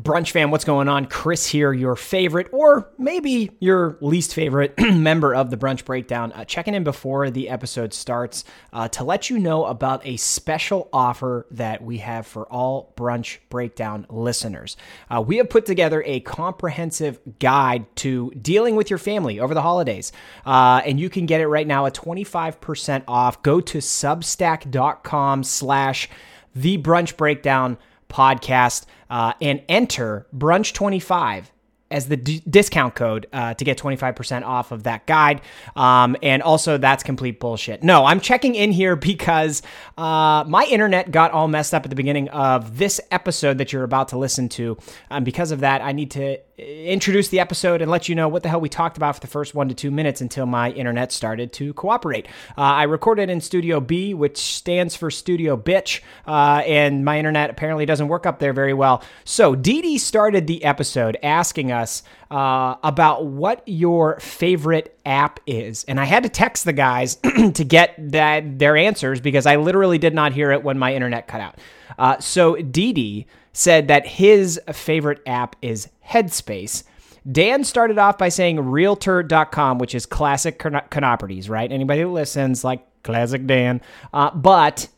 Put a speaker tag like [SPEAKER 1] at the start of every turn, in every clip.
[SPEAKER 1] Brunch fam, what's going on? Chris here, your favorite or maybe your least favorite member of the Brunch Breakdown, uh, checking in before the episode starts uh, to let you know about a special offer that we have for all Brunch Breakdown listeners. Uh, we have put together a comprehensive guide to dealing with your family over the holidays, uh, and you can get it right now at 25% off. Go to substack.com slash the brunch breakdown podcast uh, and enter brunch25 as the d- discount code uh, to get 25% off of that guide. Um, and also, that's complete bullshit. No, I'm checking in here because uh, my internet got all messed up at the beginning of this episode that you're about to listen to. And because of that, I need to introduce the episode and let you know what the hell we talked about for the first one to two minutes until my internet started to cooperate. Uh, I recorded in Studio B, which stands for Studio Bitch, uh, and my internet apparently doesn't work up there very well. So Dee Dee started the episode asking us uh, about what your favorite app is, and I had to text the guys to get that their answers because I literally did not hear it when my internet cut out. Uh, so Dee Dee said that his favorite app is Headspace. Dan started off by saying realtor.com, which is classic Conoperties, right? Anybody who listens, like classic Dan. Uh, but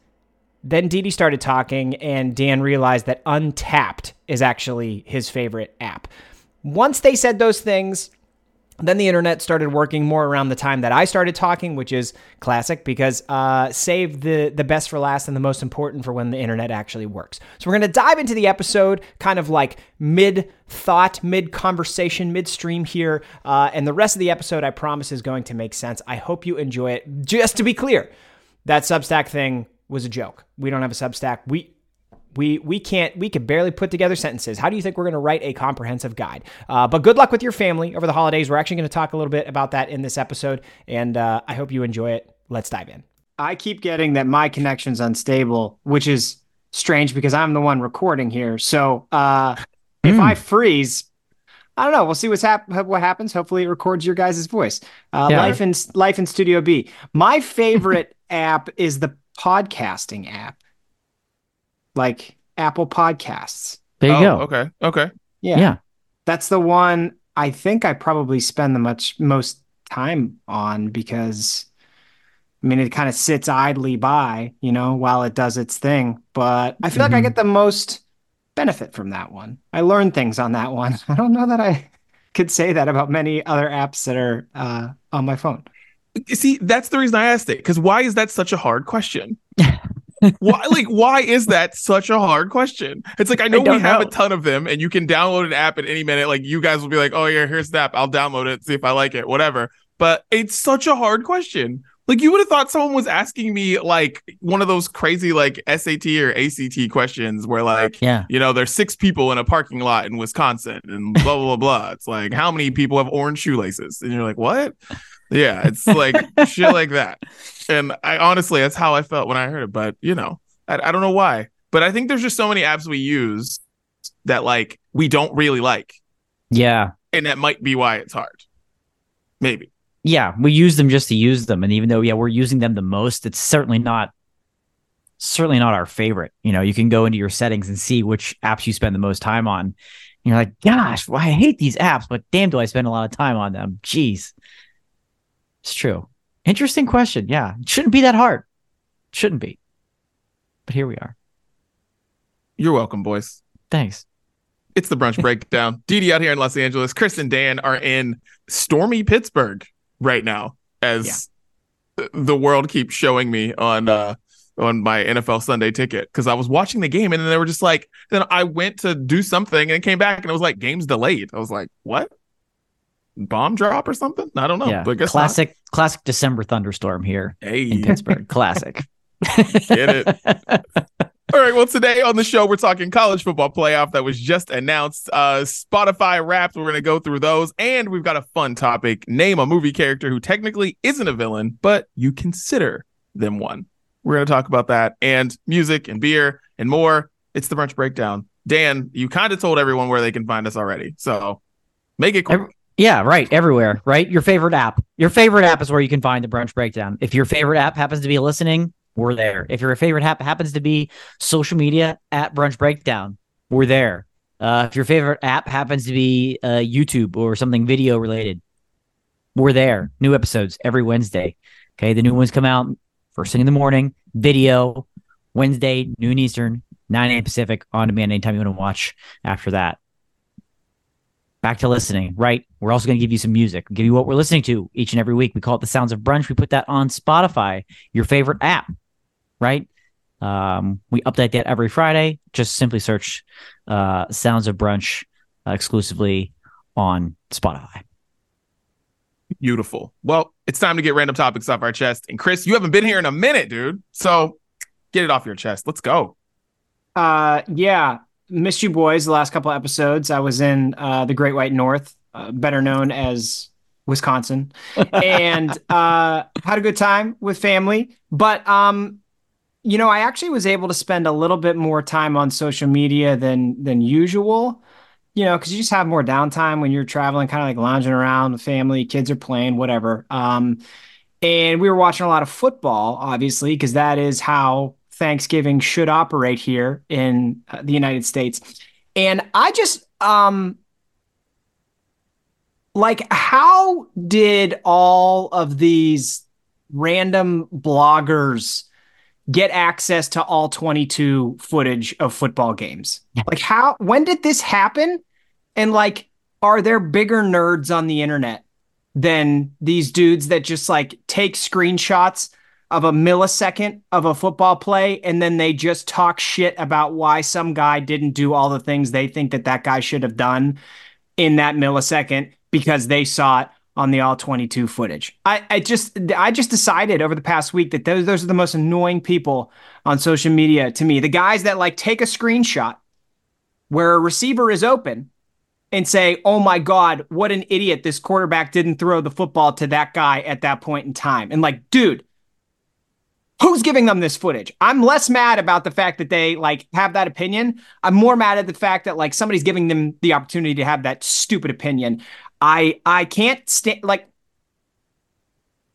[SPEAKER 1] then Dee started talking, and Dan realized that Untappd is actually his favorite app. Once they said those things, then the internet started working more around the time that I started talking, which is classic because uh, save the the best for last and the most important for when the internet actually works. So we're going to dive into the episode, kind of like mid thought, mid conversation, midstream here, uh, and the rest of the episode I promise is going to make sense. I hope you enjoy it. Just to be clear, that Substack thing was a joke. We don't have a Substack. We we we can't we can barely put together sentences. How do you think we're going to write a comprehensive guide? Uh, but good luck with your family over the holidays. We're actually going to talk a little bit about that in this episode, and uh, I hope you enjoy it. Let's dive in. I keep getting that my connection's unstable, which is strange because I'm the one recording here. So uh, mm. if I hmm. freeze, I don't know. We'll see what's hap- what happens. Hopefully, it records your guys' voice. Uh, yeah. Life in Life in Studio B. My favorite app is the podcasting app like Apple Podcasts.
[SPEAKER 2] There you oh, go.
[SPEAKER 3] Okay. Okay.
[SPEAKER 1] Yeah. Yeah. That's the one I think I probably spend the much most time on because I mean it kind of sits idly by, you know, while it does its thing. But I feel mm-hmm. like I mm-hmm. get the most benefit from that one. I learn things on that one. I don't know that I could say that about many other apps that are uh, on my phone.
[SPEAKER 3] See, that's the reason I asked it. Because why is that such a hard question? why like why is that such a hard question? It's like i know I we have know. a ton of them and you can download an app at any minute. Like you guys will be like oh yeah here's the app. I'll download it see if i like it whatever. But it's such a hard question. Like you would have thought someone was asking me like one of those crazy like SAT or ACT questions where like yeah. you know there's six people in a parking lot in Wisconsin and blah blah blah blah. It's like how many people have orange shoelaces? And you're like what? Yeah, it's like shit like that. And I honestly, that's how I felt when I heard it. But you know, I, I don't know why. But I think there's just so many apps we use that like we don't really like.
[SPEAKER 2] Yeah.
[SPEAKER 3] And that might be why it's hard. Maybe.
[SPEAKER 2] Yeah, we use them just to use them. And even though, yeah, we're using them the most, it's certainly not certainly not our favorite. You know, you can go into your settings and see which apps you spend the most time on. And you're like, gosh, well, I hate these apps, but damn, do I spend a lot of time on them? Jeez. It's true. Interesting question. Yeah. It shouldn't be that hard. It shouldn't be. But here we are.
[SPEAKER 3] You're welcome, boys.
[SPEAKER 2] Thanks.
[SPEAKER 3] It's the brunch breakdown. Dee Dee out here in Los Angeles. Chris and Dan are in stormy Pittsburgh right now as yeah. the world keeps showing me on uh on my NFL Sunday ticket because I was watching the game and then they were just like then I went to do something and came back and it was like game's delayed. I was like, what? Bomb drop or something? I don't know.
[SPEAKER 2] Yeah. Classic, not. classic December thunderstorm here hey. in Pittsburgh. classic.
[SPEAKER 3] Get it? All right. Well, today on the show, we're talking college football playoff that was just announced. Uh, Spotify Wrapped. We're going to go through those. And we've got a fun topic name a movie character who technically isn't a villain, but you consider them one. We're going to talk about that and music and beer and more. It's the brunch breakdown. Dan, you kind of told everyone where they can find us already. So make it quick.
[SPEAKER 2] Yeah, right. Everywhere, right? Your favorite app. Your favorite app is where you can find the brunch breakdown. If your favorite app happens to be listening, we're there. If your favorite app happens to be social media at brunch breakdown, we're there. Uh, if your favorite app happens to be uh, YouTube or something video related, we're there. New episodes every Wednesday. Okay, the new ones come out first thing in the morning. Video Wednesday, noon Eastern, 9 a.m. Pacific, on demand anytime you want to watch after that. Back to listening, right? We're also going to give you some music, give you what we're listening to each and every week. We call it the Sounds of Brunch. We put that on Spotify, your favorite app, right? Um, we update that every Friday. Just simply search uh, Sounds of Brunch uh, exclusively on Spotify.
[SPEAKER 3] Beautiful. Well, it's time to get random topics off our chest. And Chris, you haven't been here in a minute, dude. So get it off your chest. Let's go.
[SPEAKER 1] Uh, yeah, missed you boys. The last couple episodes, I was in uh, the Great White North, uh, better known as Wisconsin, and uh, had a good time with family. But um, you know, I actually was able to spend a little bit more time on social media than than usual. You know, because you just have more downtime when you're traveling, kind of like lounging around with family, kids are playing, whatever. Um, and we were watching a lot of football, obviously, because that is how Thanksgiving should operate here in uh, the United States. And I just um like how did all of these random bloggers get access to all 22 footage of football games? Like how when did this happen? And like are there bigger nerds on the internet than these dudes that just like take screenshots of a millisecond of a football play and then they just talk shit about why some guy didn't do all the things they think that that guy should have done in that millisecond because they saw it on the all 22 footage. I, I just I just decided over the past week that those those are the most annoying people on social media to me. The guys that like take a screenshot where a receiver is open and say, "Oh my god, what an idiot this quarterback didn't throw the football to that guy at that point in time." And like, dude, who's giving them this footage? I'm less mad about the fact that they like have that opinion. I'm more mad at the fact that like somebody's giving them the opportunity to have that stupid opinion. I I can't stand like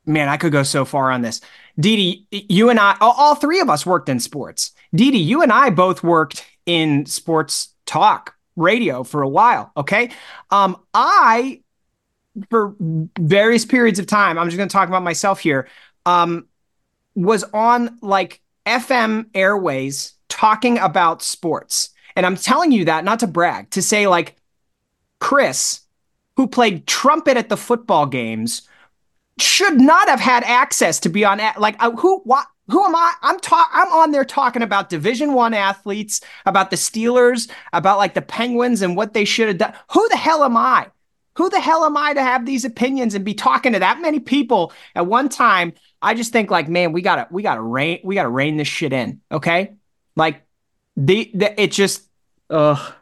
[SPEAKER 1] man, I could go so far on this. Didi, you and I, all three of us worked in sports. Didi, you and I both worked in sports talk radio for a while. Okay. Um, I, for various periods of time, I'm just going to talk about myself here. Um, was on like FM airways talking about sports. And I'm telling you that not to brag, to say like Chris, who played trumpet at the football games, should not have had access to be on like uh, who what who am I? I'm talk I'm on there talking about Division 1 athletes, about the Steelers, about like the Penguins and what they should have done. Who the hell am I? Who the hell am I to have these opinions and be talking to that many people at one time? I just think like, man, we gotta we gotta rein we gotta rein this shit in. Okay. Like the, the it just ugh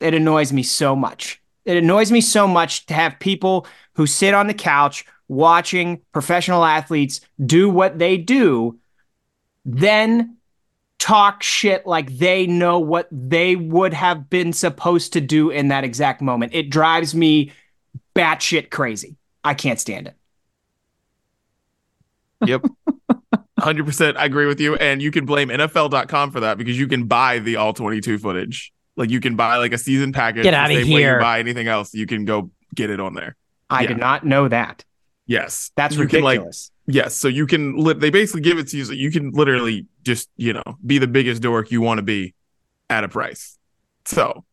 [SPEAKER 1] it annoys me so much. It annoys me so much to have people who sit on the couch watching professional athletes do what they do, then talk shit like they know what they would have been supposed to do in that exact moment. It drives me batshit crazy. I can't stand it.
[SPEAKER 3] Yep. 100% I agree with you. And you can blame NFL.com for that because you can buy the all 22 footage. Like you can buy like a season package.
[SPEAKER 2] Get out of here.
[SPEAKER 3] you buy anything else, you can go get it on there.
[SPEAKER 1] I yeah. did not know that.
[SPEAKER 3] Yes.
[SPEAKER 1] That's you ridiculous.
[SPEAKER 3] Can, like, yes. So you can, li- they basically give it to you so you can literally just, you know, be the biggest dork you want to be at a price. So,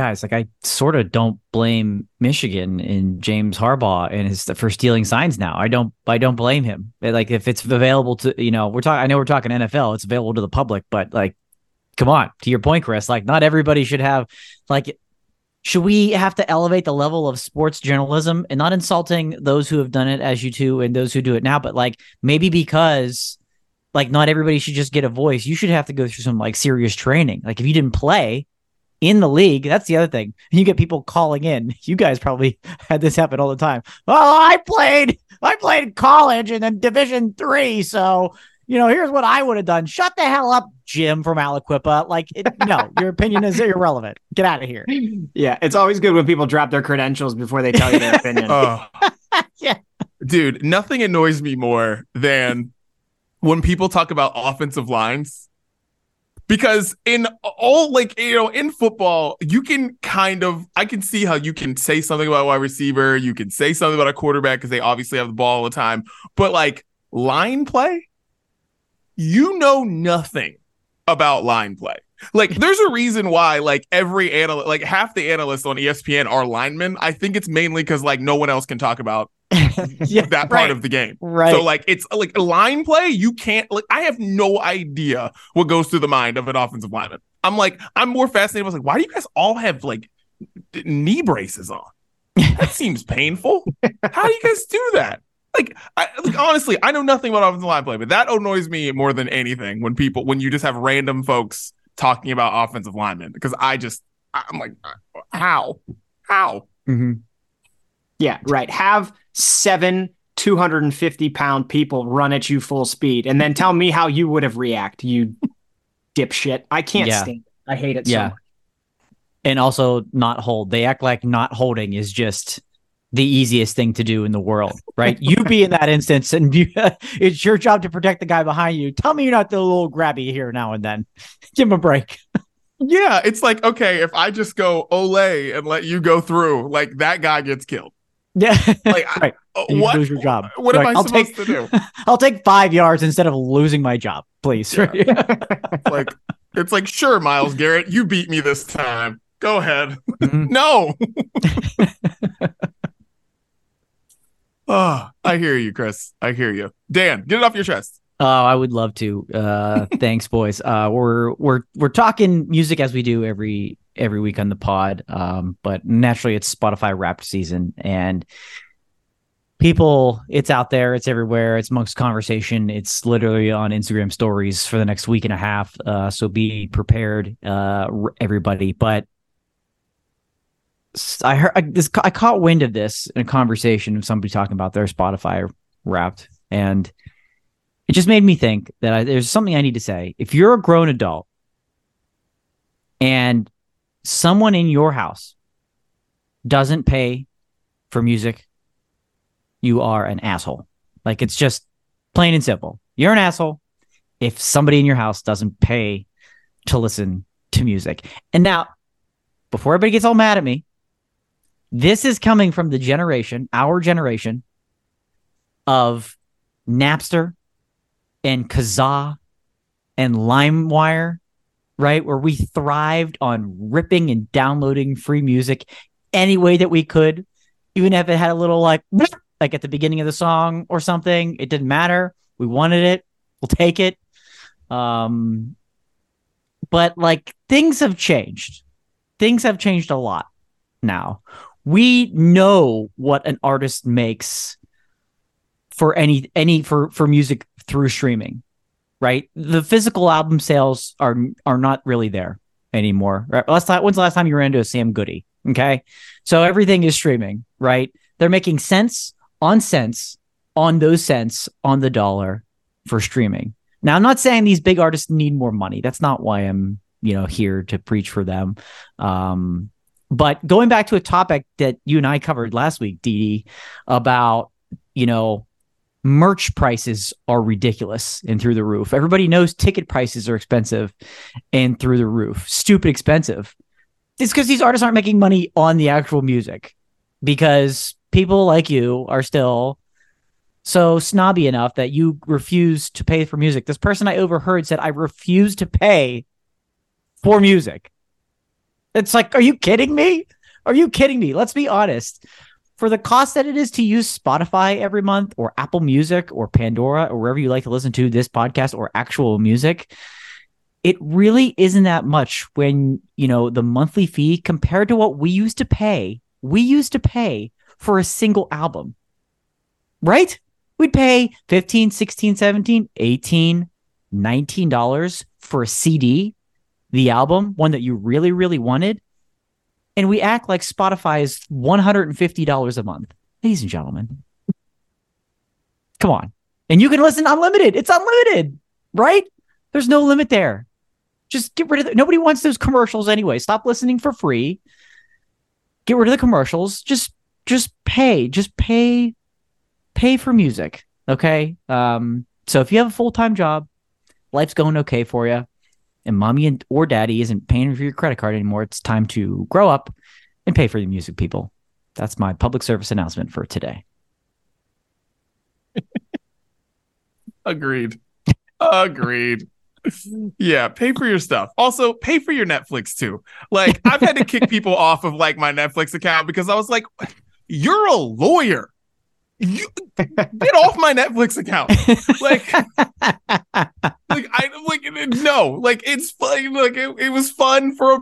[SPEAKER 2] guys, like I sort of don't blame Michigan and James Harbaugh and his for stealing signs now. I don't, I don't blame him. Like if it's available to, you know, we're talking, I know we're talking NFL, it's available to the public, but like, come on, to your point, Chris, like not everybody should have like should we have to elevate the level of sports journalism and not insulting those who have done it as you two and those who do it now, but like maybe because like not everybody should just get a voice. You should have to go through some like serious training. Like if you didn't play in the league, that's the other thing. You get people calling in. You guys probably had this happen all the time. Oh, I played, I played college and then Division three, so you know, here's what I would have done. Shut the hell up, Jim from Aliquippa. Like, it, no, your opinion is irrelevant. Get out of here.
[SPEAKER 1] Yeah, it's always good when people drop their credentials before they tell you their opinion. oh.
[SPEAKER 3] yeah. Dude, nothing annoys me more than when people talk about offensive lines because in all like you know in football you can kind of i can see how you can say something about a wide receiver you can say something about a quarterback because they obviously have the ball all the time but like line play you know nothing about line play like there's a reason why like every analyst like half the analysts on espn are linemen i think it's mainly because like no one else can talk about yeah, that part
[SPEAKER 2] right.
[SPEAKER 3] of the game.
[SPEAKER 2] Right.
[SPEAKER 3] So like it's like line play, you can't like I have no idea what goes through the mind of an offensive lineman. I'm like, I'm more fascinated. I was like, why do you guys all have like knee braces on? That seems painful. How do you guys do that? Like, I, like honestly, I know nothing about offensive line play, but that annoys me more than anything when people when you just have random folks talking about offensive linemen because I just I'm like, how, how?
[SPEAKER 2] Mm-hmm.
[SPEAKER 1] Yeah, right. Have seven 250 pound people run at you full speed and then tell me how you would have reacted, you dipshit. I can't yeah. stand it. I hate it yeah. so much.
[SPEAKER 2] And also not hold. They act like not holding is just the easiest thing to do in the world, right? you be in that instance and you, it's your job to protect the guy behind you. Tell me you're not the little grabby here now and then. Give him a break.
[SPEAKER 3] yeah, it's like, okay, if I just go Olay and let you go through, like that guy gets killed.
[SPEAKER 2] Yeah. Like, right. I, what? lose your job.
[SPEAKER 3] What am I I'll supposed take, to do?
[SPEAKER 2] I'll take five yards instead of losing my job, please.
[SPEAKER 3] Yeah. like, it's like, sure, Myles Garrett, you beat me this time. Go ahead. Mm-hmm. no. Oh, I hear you, Chris. I hear you. Dan, get it off your chest.
[SPEAKER 2] Oh, I would love to. Uh, thanks, boys. Uh, we're we're we're talking music as we do every every week on the pod. Um, but naturally, it's Spotify Wrapped season, and people, it's out there, it's everywhere, it's amongst conversation. It's literally on Instagram stories for the next week and a half. Uh, so be prepared, uh, everybody. But I heard I, this. I caught wind of this in a conversation of somebody talking about their Spotify Wrapped, and it just made me think that I, there's something I need to say. If you're a grown adult and someone in your house doesn't pay for music, you are an asshole. Like it's just plain and simple. You're an asshole if somebody in your house doesn't pay to listen to music. And now, before everybody gets all mad at me, this is coming from the generation, our generation of Napster and Kazaa and LimeWire right? Where we thrived on ripping and downloading free music any way that we could, even if it had a little like like at the beginning of the song or something. It didn't matter. We wanted it. We'll take it. Um, but like things have changed. Things have changed a lot now. We know what an artist makes for any any for for music through streaming right? The physical album sales are are not really there anymore. Right? Last time, when's the last time you ran into a Sam Goody? Okay, so everything is streaming, right? They're making cents on cents on those cents on the dollar for streaming. Now, I'm not saying these big artists need more money. That's not why I'm you know here to preach for them. Um, but going back to a topic that you and I covered last week, Dee about you know merch prices are ridiculous and through the roof. Everybody knows ticket prices are expensive and through the roof, stupid expensive. It's because these artists aren't making money on the actual music because people like you are still so snobby enough that you refuse to pay for music. This person I overheard said, I refuse to pay for music. It's like, are you kidding me? Are you kidding me? Let's be honest for the cost that it is to use Spotify every month or Apple Music or Pandora or wherever you like to listen to this podcast or actual music, it really isn't that much when, you know, the monthly fee compared to what we used to pay, we used to pay for a single album. Right? We'd pay 15, 16, 17, 18, 19 dollars for a CD, the album, one that you really really wanted and we act like Spotify is $150 a month. Ladies and gentlemen, come on. And you can listen unlimited. It's unlimited, right? There's no limit there. Just get rid of it. Nobody wants those commercials anyway. Stop listening for free. Get rid of the commercials. Just just pay. Just pay pay for music. Okay? Um so if you have a full-time job, life's going okay for you. And mommy and or daddy isn't paying for your credit card anymore, it's time to grow up and pay for the music, people. That's my public service announcement for today.
[SPEAKER 3] Agreed. Agreed. Yeah, pay for your stuff. Also, pay for your Netflix too. Like, I've had to kick people off of like my Netflix account because I was like, "You're a lawyer. You get off my Netflix account." Like, like I like no, like it's fun. Like it, it was fun for a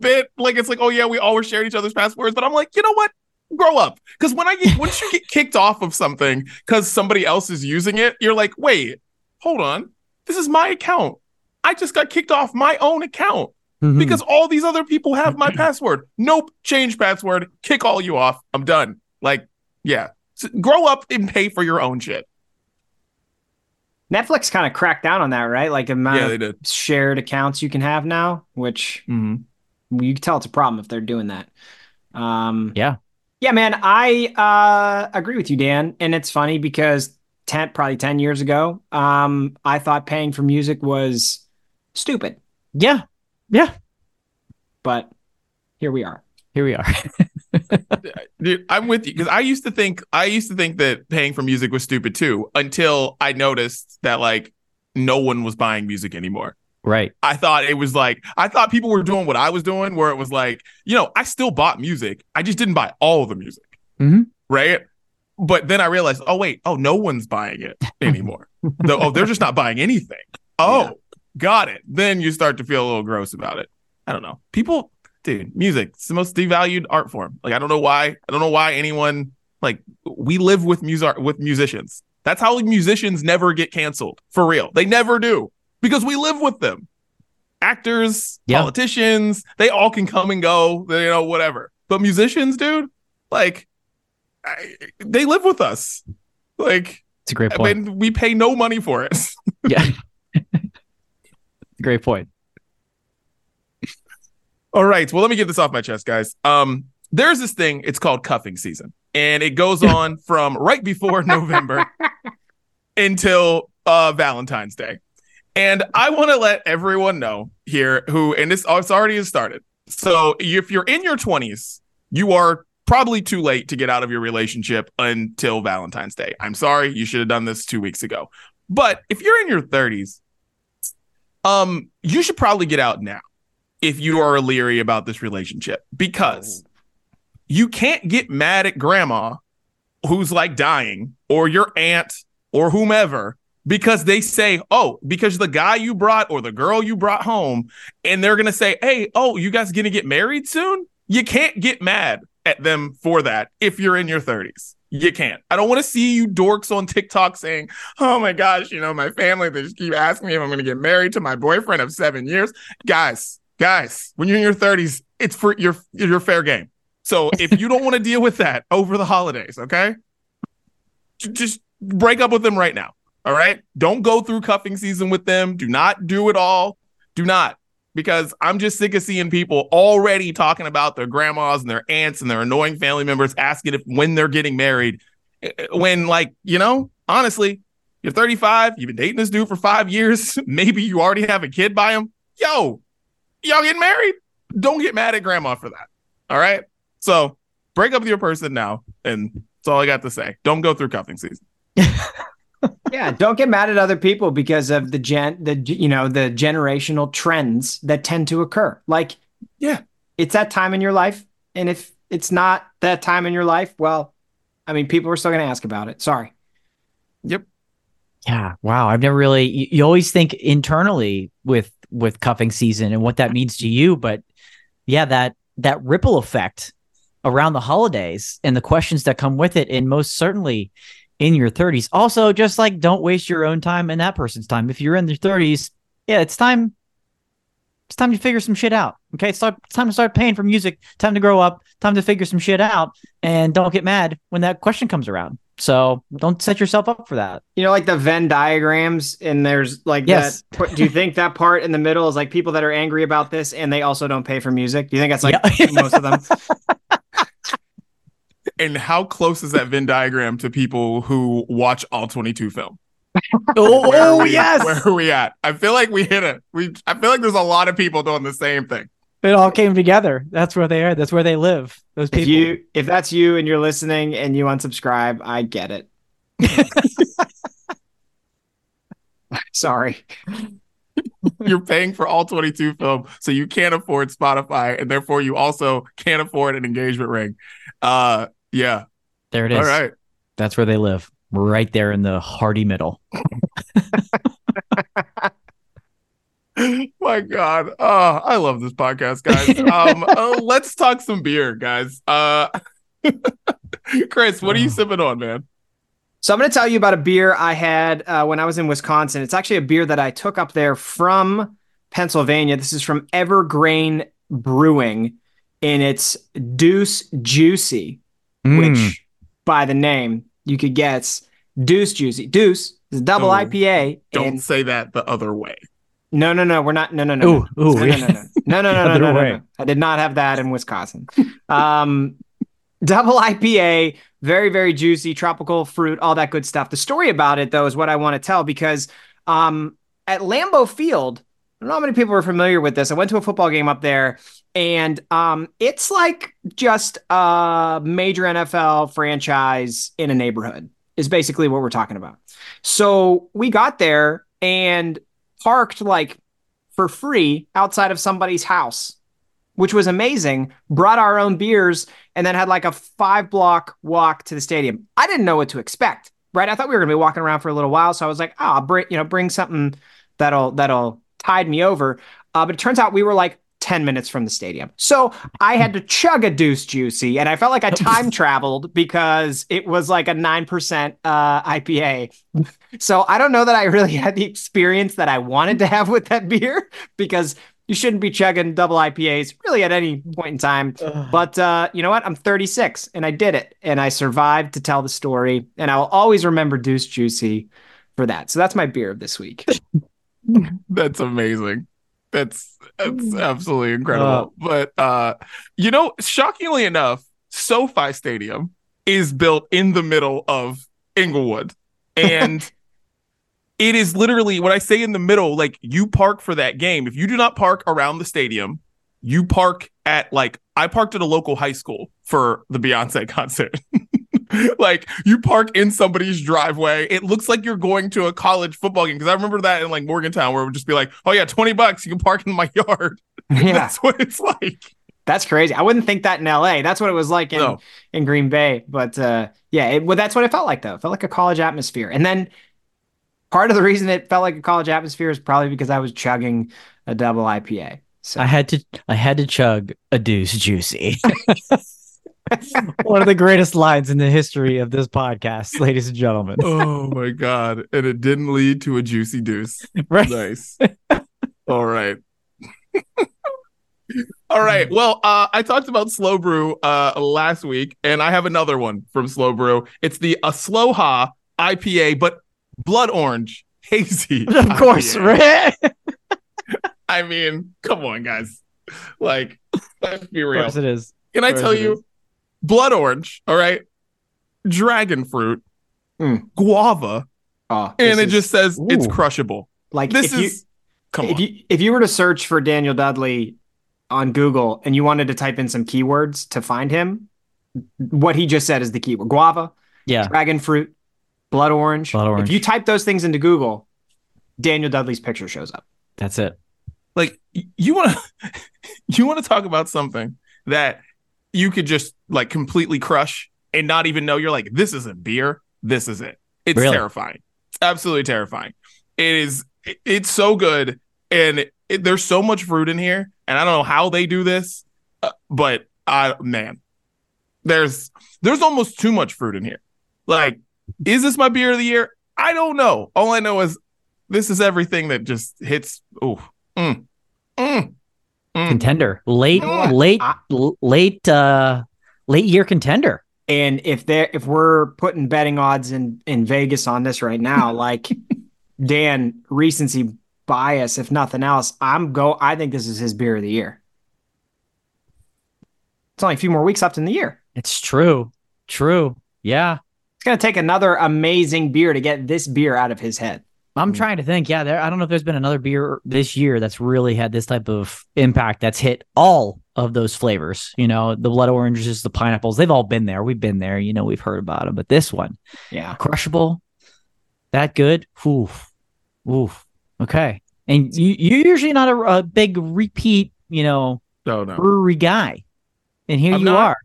[SPEAKER 3] bit. Like it's like, oh yeah, we always shared each other's passwords, but I'm like, you know what? Grow up. Because when I get once you get kicked off of something because somebody else is using it, you're like, wait, hold on. This is my account. I just got kicked off my own account mm-hmm. because all these other people have my password. Nope, change password, kick all you off. I'm done. Like, yeah. So grow up and pay for your own shit.
[SPEAKER 1] Netflix kind of cracked down on that, right? Like amount
[SPEAKER 3] yeah, they did.
[SPEAKER 1] shared accounts you can have now, which mm-hmm. you can tell it's a problem if they're doing that.
[SPEAKER 2] Um, yeah,
[SPEAKER 1] yeah, man. I uh, agree with you, Dan, and it's funny because ten, probably ten years ago, um, I thought paying for music was stupid.
[SPEAKER 2] Yeah, yeah,
[SPEAKER 1] but here we are.
[SPEAKER 2] Here we are.
[SPEAKER 3] Dude, I'm with you because I used to think I used to think that paying for music was stupid too until I noticed that like no one was buying music anymore.
[SPEAKER 2] Right.
[SPEAKER 3] I thought it was like I thought people were doing what I was doing, where it was like, you know, I still bought music. I just didn't buy all the music.
[SPEAKER 2] Mm-hmm.
[SPEAKER 3] Right. But then I realized, oh wait, oh no one's buying it anymore. the, oh, they're just not buying anything. Oh, yeah. got it. Then you start to feel a little gross about it. I don't know. People dude, music, it's the most devalued art form. Like I don't know why. I don't know why anyone like we live with music with musicians. That's how musicians never get canceled. For real. They never do. Because we live with them. Actors, yeah. politicians, they all can come and go, you know, whatever. But musicians, dude, like I, they live with us. Like
[SPEAKER 2] it's a great point. I
[SPEAKER 3] mean, we pay no money for it.
[SPEAKER 2] yeah. great point.
[SPEAKER 3] All right. Well, let me get this off my chest, guys. Um, there's this thing, it's called cuffing season, and it goes on from right before November until uh Valentine's Day. And I want to let everyone know here who, and this it's already has started. So if you're in your 20s, you are probably too late to get out of your relationship until Valentine's Day. I'm sorry, you should have done this two weeks ago. But if you're in your 30s, um, you should probably get out now if you are a leery about this relationship because you can't get mad at grandma who's like dying or your aunt or whomever because they say, oh, because the guy you brought or the girl you brought home, and they're going to say, hey, oh, you guys going to get married soon? You can't get mad at them for that if you're in your 30s. You can't. I don't want to see you dorks on TikTok saying, oh my gosh, you know, my family, they just keep asking me if I'm going to get married to my boyfriend of seven years. Guys, guys, when you're in your 30s, it's for your your fair game. So if you don't want to deal with that over the holidays, okay, just break up with them right now. All right, don't go through cuffing season with them. Do not do it all. Do not because I'm just sick of seeing people already talking about their grandmas and their aunts and their annoying family members asking if when they're getting married. Eh, eh, when, like, you know, honestly, you're 35, you've been dating this dude for five years, maybe you already have a kid by him. Yo, y'all getting married? Don't get mad at grandma for that. All right. So break up with your person now. And that's all I got to say. Don't go through cuffing season.
[SPEAKER 1] yeah, don't get mad at other people because of the gen the you know the generational trends that tend to occur. Like,
[SPEAKER 3] yeah,
[SPEAKER 1] it's that time in your life, and if it's not that time in your life, well, I mean, people are still going to ask about it. Sorry.
[SPEAKER 3] Yep.
[SPEAKER 2] Yeah. Wow. I've never really. You, you always think internally with with cuffing season and what that means to you. But yeah, that that ripple effect around the holidays and the questions that come with it, and most certainly in your 30s. Also, just like don't waste your own time and that person's time. If you're in your 30s, yeah, it's time. It's time to figure some shit out. Okay, it's, it's time to start paying for music. Time to grow up. Time to figure some shit out, and don't get mad when that question comes around. So don't set yourself up for that.
[SPEAKER 1] You know, like the Venn diagrams, and there's like yes. that. Do you think that part in the middle is like people that are angry about this and they also don't pay for music? Do you think that's like yeah. most of them?
[SPEAKER 3] and how close is that Venn diagram to people who watch all 22 film?
[SPEAKER 2] oh, oh yes.
[SPEAKER 3] Where are we at? I feel like we hit it. We I feel like there's a lot of people doing the same thing.
[SPEAKER 2] It all came together. That's where they are. That's where they live. Those people.
[SPEAKER 1] If you if that's you and you're listening and you unsubscribe, I get it. Sorry.
[SPEAKER 3] You're paying for all 22 film, so you can't afford Spotify, and therefore you also can't afford an engagement ring. Uh yeah.
[SPEAKER 2] There it is.
[SPEAKER 3] All right.
[SPEAKER 2] That's where they live. Right there in the hearty middle.
[SPEAKER 3] My God. Oh, I love this podcast, guys. Um, uh, let's talk some beer, guys. Uh, Chris, what are you
[SPEAKER 2] Oh.
[SPEAKER 3] sipping on, man?
[SPEAKER 1] So I'm going to tell you about a beer I had uh, when I was in Wisconsin. It's actually a beer that I took up there from Pennsylvania. This is from Evergreen Brewing, and it's Deuce Juicy,
[SPEAKER 2] Mm.
[SPEAKER 1] which by the name you could guess Deuce Juicy. Deuce is a double
[SPEAKER 3] Oh,
[SPEAKER 1] IPA.
[SPEAKER 3] Don't
[SPEAKER 1] and
[SPEAKER 3] say that the other way.
[SPEAKER 1] No, no, no, we're not. No, no, no,
[SPEAKER 2] Ooh,
[SPEAKER 1] no.
[SPEAKER 2] ooh,
[SPEAKER 1] no, no, no, no, no, no, no, no, no,
[SPEAKER 2] Other
[SPEAKER 1] no, no,
[SPEAKER 2] way.
[SPEAKER 1] no. I did not have that in Wisconsin. Um, double IPA, very, very juicy, tropical fruit, all that good stuff. The story about it, though, is what I want to tell because um, at Lambeau Field, I don't know how many people are familiar with this. I went to a football game up there, and um, it's like just a major NFL franchise in a neighborhood, is basically what we're talking about. So we got there and parked like for free outside of somebody's house, which was amazing. Brought our own beers and then had like a five block walk to the stadium. I didn't know what to expect, right? I thought we were gonna be walking around for a little while, so I was like, oh, bring you know bring something that'll that'll tide me over. Uh, but it turns out we were like 10 minutes from the stadium. So I had to chug a deuce juicy and I felt like I time traveled because it was like a 9% uh, IPA. So I don't know that I really had the experience that I wanted to have with that beer because you shouldn't be chugging double IPAs really at any point in time. But uh, you know what? I'm 36 and I did it and I survived to tell the story. And I will always remember Deuce Juicy for that. So that's my beer of this week.
[SPEAKER 3] That's amazing. That's that's absolutely incredible. but uh, you know, shockingly enough, SoFi Stadium is built in the middle of Inglewood, and it is literally when I say in the middle, like you park for that game. If you do not park around the stadium, you park at like I parked at a local high school for the Beyonce concert. like you park in somebody's driveway. It looks like you're going to a college football game because I remember that in like Morgantown where it would just be like, "Oh yeah, twenty bucks, you can park in my yard."
[SPEAKER 1] yeah,
[SPEAKER 3] That's what it's like.
[SPEAKER 1] that's crazy. I wouldn't think that in LA. That's what it was like in,
[SPEAKER 3] No.
[SPEAKER 1] in Green Bay. But uh, yeah, it, well, that's what it felt like though. It felt like a college atmosphere. And then part of the reason it felt like a college atmosphere is probably because I was chugging a double IPA. So
[SPEAKER 2] I had to I had to chug a deuce juicy. One of the greatest lines in the history of this podcast, ladies and gentlemen.
[SPEAKER 3] oh my god! And it didn't lead to a juicy deuce.
[SPEAKER 2] Right.
[SPEAKER 3] Nice. All right. All right. Well, uh, I talked about Slow Brew uh, last week, and I have another one from Slow Brew. It's the Asloha IPA, but blood orange hazy.
[SPEAKER 2] Of course,
[SPEAKER 3] IPA.
[SPEAKER 2] right?
[SPEAKER 3] I mean, come on, guys. Like, let's be
[SPEAKER 2] Of
[SPEAKER 3] real.
[SPEAKER 2] course it is.
[SPEAKER 3] Can I tell you,
[SPEAKER 2] is.
[SPEAKER 3] Blood orange, all right, dragon fruit,
[SPEAKER 1] Mm.
[SPEAKER 3] guava,
[SPEAKER 1] oh,
[SPEAKER 3] and
[SPEAKER 1] this
[SPEAKER 3] it
[SPEAKER 1] is-
[SPEAKER 3] just says it's crushable.
[SPEAKER 1] like
[SPEAKER 3] This
[SPEAKER 1] if you,
[SPEAKER 3] is come
[SPEAKER 1] if
[SPEAKER 3] on.
[SPEAKER 1] you if you were to search for Daniel Dudley on Google and you wanted to type in some keywords to find him, what he just said is the keyword: guava,
[SPEAKER 2] Yeah.
[SPEAKER 1] dragon fruit, blood orange.
[SPEAKER 2] Blood orange.
[SPEAKER 1] If you type those things into Google, Daniel Dudley's picture shows up.
[SPEAKER 2] That's it.
[SPEAKER 3] like you want to you want to talk about something that you could just like completely crush and not even know. You're like this isn't beer. This is it. It's
[SPEAKER 2] Really?
[SPEAKER 3] terrifying. It's absolutely terrifying. It is it- it's so good. And it, there's so much fruit in here and i don't know how they do this uh, but i man there's there's almost too much fruit in here. Like is this my beer of the year? I don't know. All i know is this is everything that just hits oh mm, mm, mm.
[SPEAKER 2] Contender. Late
[SPEAKER 1] You
[SPEAKER 2] late
[SPEAKER 1] I-
[SPEAKER 2] l- late uh late year contender.
[SPEAKER 1] And if they if we're putting betting odds in in Vegas on this right now, like Dan recency bias, if nothing else, I'm go. I think this is his beer of the year. It's only a few more weeks left in the year.
[SPEAKER 2] It's true. True. Yeah.
[SPEAKER 1] It's going to take another amazing beer to get this beer out of his head.
[SPEAKER 2] I'm mm. trying to think. Yeah, there. I don't know if there's been another beer this year that's really had this type of impact. That's hit all of those flavors. You know, the blood oranges, the pineapples. They've all been there. We've been there. You know, we've heard about them. But this one,
[SPEAKER 1] yeah,
[SPEAKER 2] crushable, that good. Oof, oof. Okay. And you you're usually not a, a big repeat. You know,
[SPEAKER 3] no, no.
[SPEAKER 2] brewery guy, and here I'm you not, are.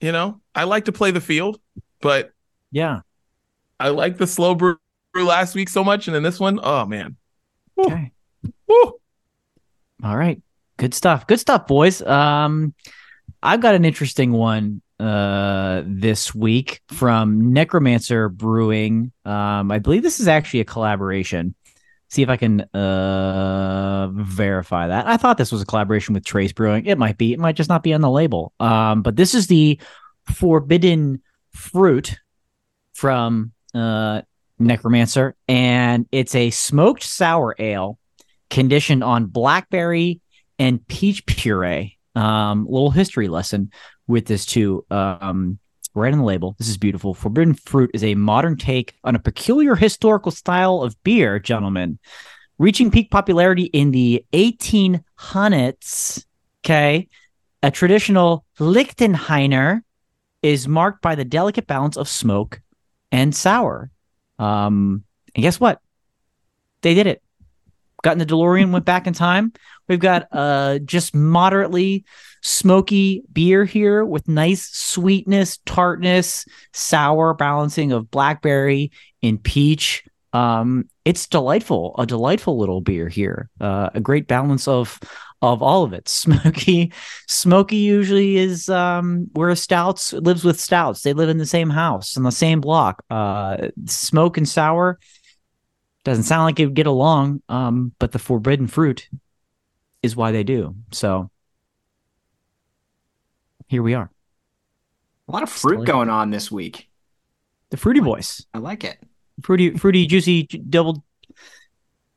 [SPEAKER 3] You know, I like to play the field, but
[SPEAKER 2] yeah,
[SPEAKER 3] I like the slow brew last week so much, and then this one, oh man.
[SPEAKER 2] Woo. Okay. Woo. All right. Good stuff. Good stuff, boys. Um, I've got an interesting one uh this week from Necromancer Brewing. Um, I believe this is actually a collaboration. See if I can uh verify that. I thought this was a collaboration with Trace Brewing. It might be. It might just not be on the label. Um, but this is the Forbidden Fruit from uh Necromancer, and it's a smoked sour ale conditioned on blackberry and peach puree. Um, little history lesson with this too. Um, right on the label. This is beautiful. Forbidden Fruit is a modern take on a peculiar historical style of beer, gentlemen, reaching peak popularity in the 1800s. Okay, a traditional Lichtenhainer is marked by the delicate balance of smoke and sour. Um, and guess what? They did it. Got in the DeLorean, went back in time. We've got uh just moderately smoky beer here with nice sweetness, tartness, sour balancing of blackberry and peach. Um, it's delightful, a delightful little beer here. Uh, a great balance of of all of it. Smoky, Smoky usually is um, where stouts lives with stouts. They live in the same house in the same block. Uh, smoke and sour doesn't sound like it would get along, um, but the forbidden fruit is why they do. So here we are.
[SPEAKER 1] A lot of fruit going on this week.
[SPEAKER 2] The fruity boys.
[SPEAKER 1] I like it.
[SPEAKER 2] Fruity, fruity, juicy, double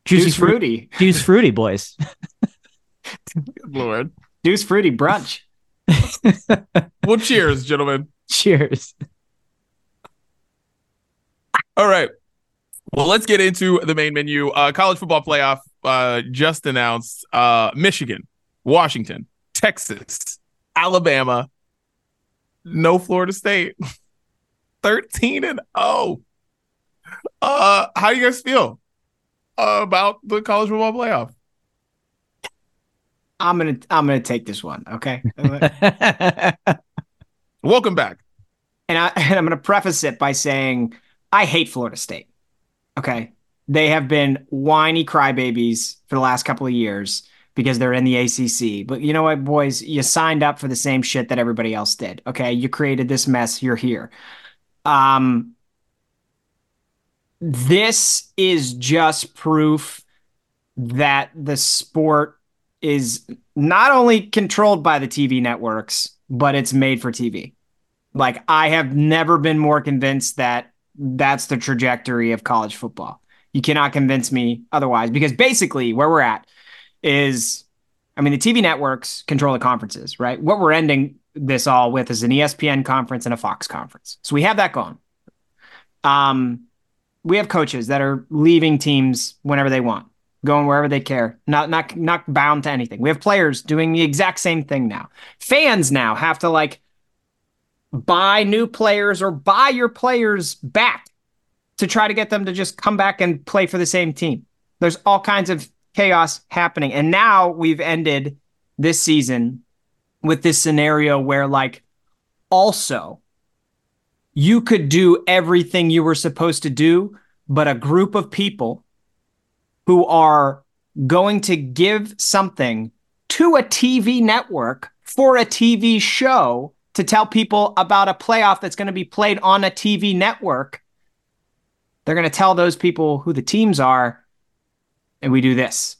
[SPEAKER 2] juicy,
[SPEAKER 1] juice fruity,
[SPEAKER 2] juice fruity boys.
[SPEAKER 3] Good lord.
[SPEAKER 1] Deuce fruity brunch.
[SPEAKER 3] well, cheers, gentlemen.
[SPEAKER 2] Cheers.
[SPEAKER 3] All right. Well, let's get into the main menu. Uh, college football playoff uh, just announced uh, Michigan, Washington, Texas, Alabama, no Florida State. 13 and 0. Uh, how do you guys feel about the college football playoff?
[SPEAKER 1] I'm gonna I'm gonna take this one. Okay.
[SPEAKER 3] Welcome back.
[SPEAKER 1] And I and I'm gonna preface it by saying I hate Florida State. Okay. They have been whiny crybabies for the last couple of years because they're in the ACC. But you know what, boys? You signed up for the same shit that everybody else did. Okay. You created this mess. You're here. Um, this is just proof that the sport is not only controlled by the TV networks, but it's made for TV. Like I have never been more convinced that that's the trajectory of college football. You cannot convince me otherwise because basically where we're at is I mean the TV networks control the conferences, right? What we're ending this all with is an ESPN conference and a Fox conference. So we have that going. Um we have coaches that are leaving teams whenever they want going wherever they care, not not not bound to anything. We have players doing the exact same thing now. Fans now have to like buy new players or buy your players back to try to get them to just come back and play for the same team. There's all kinds of chaos happening. And now we've ended this season with this scenario where like also you could do everything you were supposed to do, but a group of people who are going to give something to a TV network for a TV show to tell people about a playoff that's going to be played on a TV network. They're going to tell those people who the teams are, and we do this.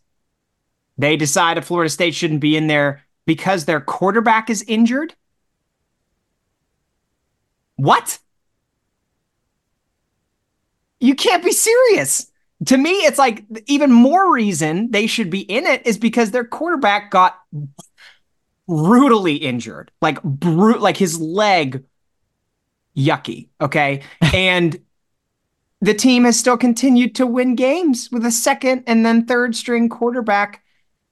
[SPEAKER 1] They decide if Florida State shouldn't be in there because their quarterback is injured. What? You can't be serious to me, it's like even more reason they should be in it is because their quarterback got brutally injured, like brute, like his leg yucky. Okay. And the team has still continued to win games with a second and then third string quarterback.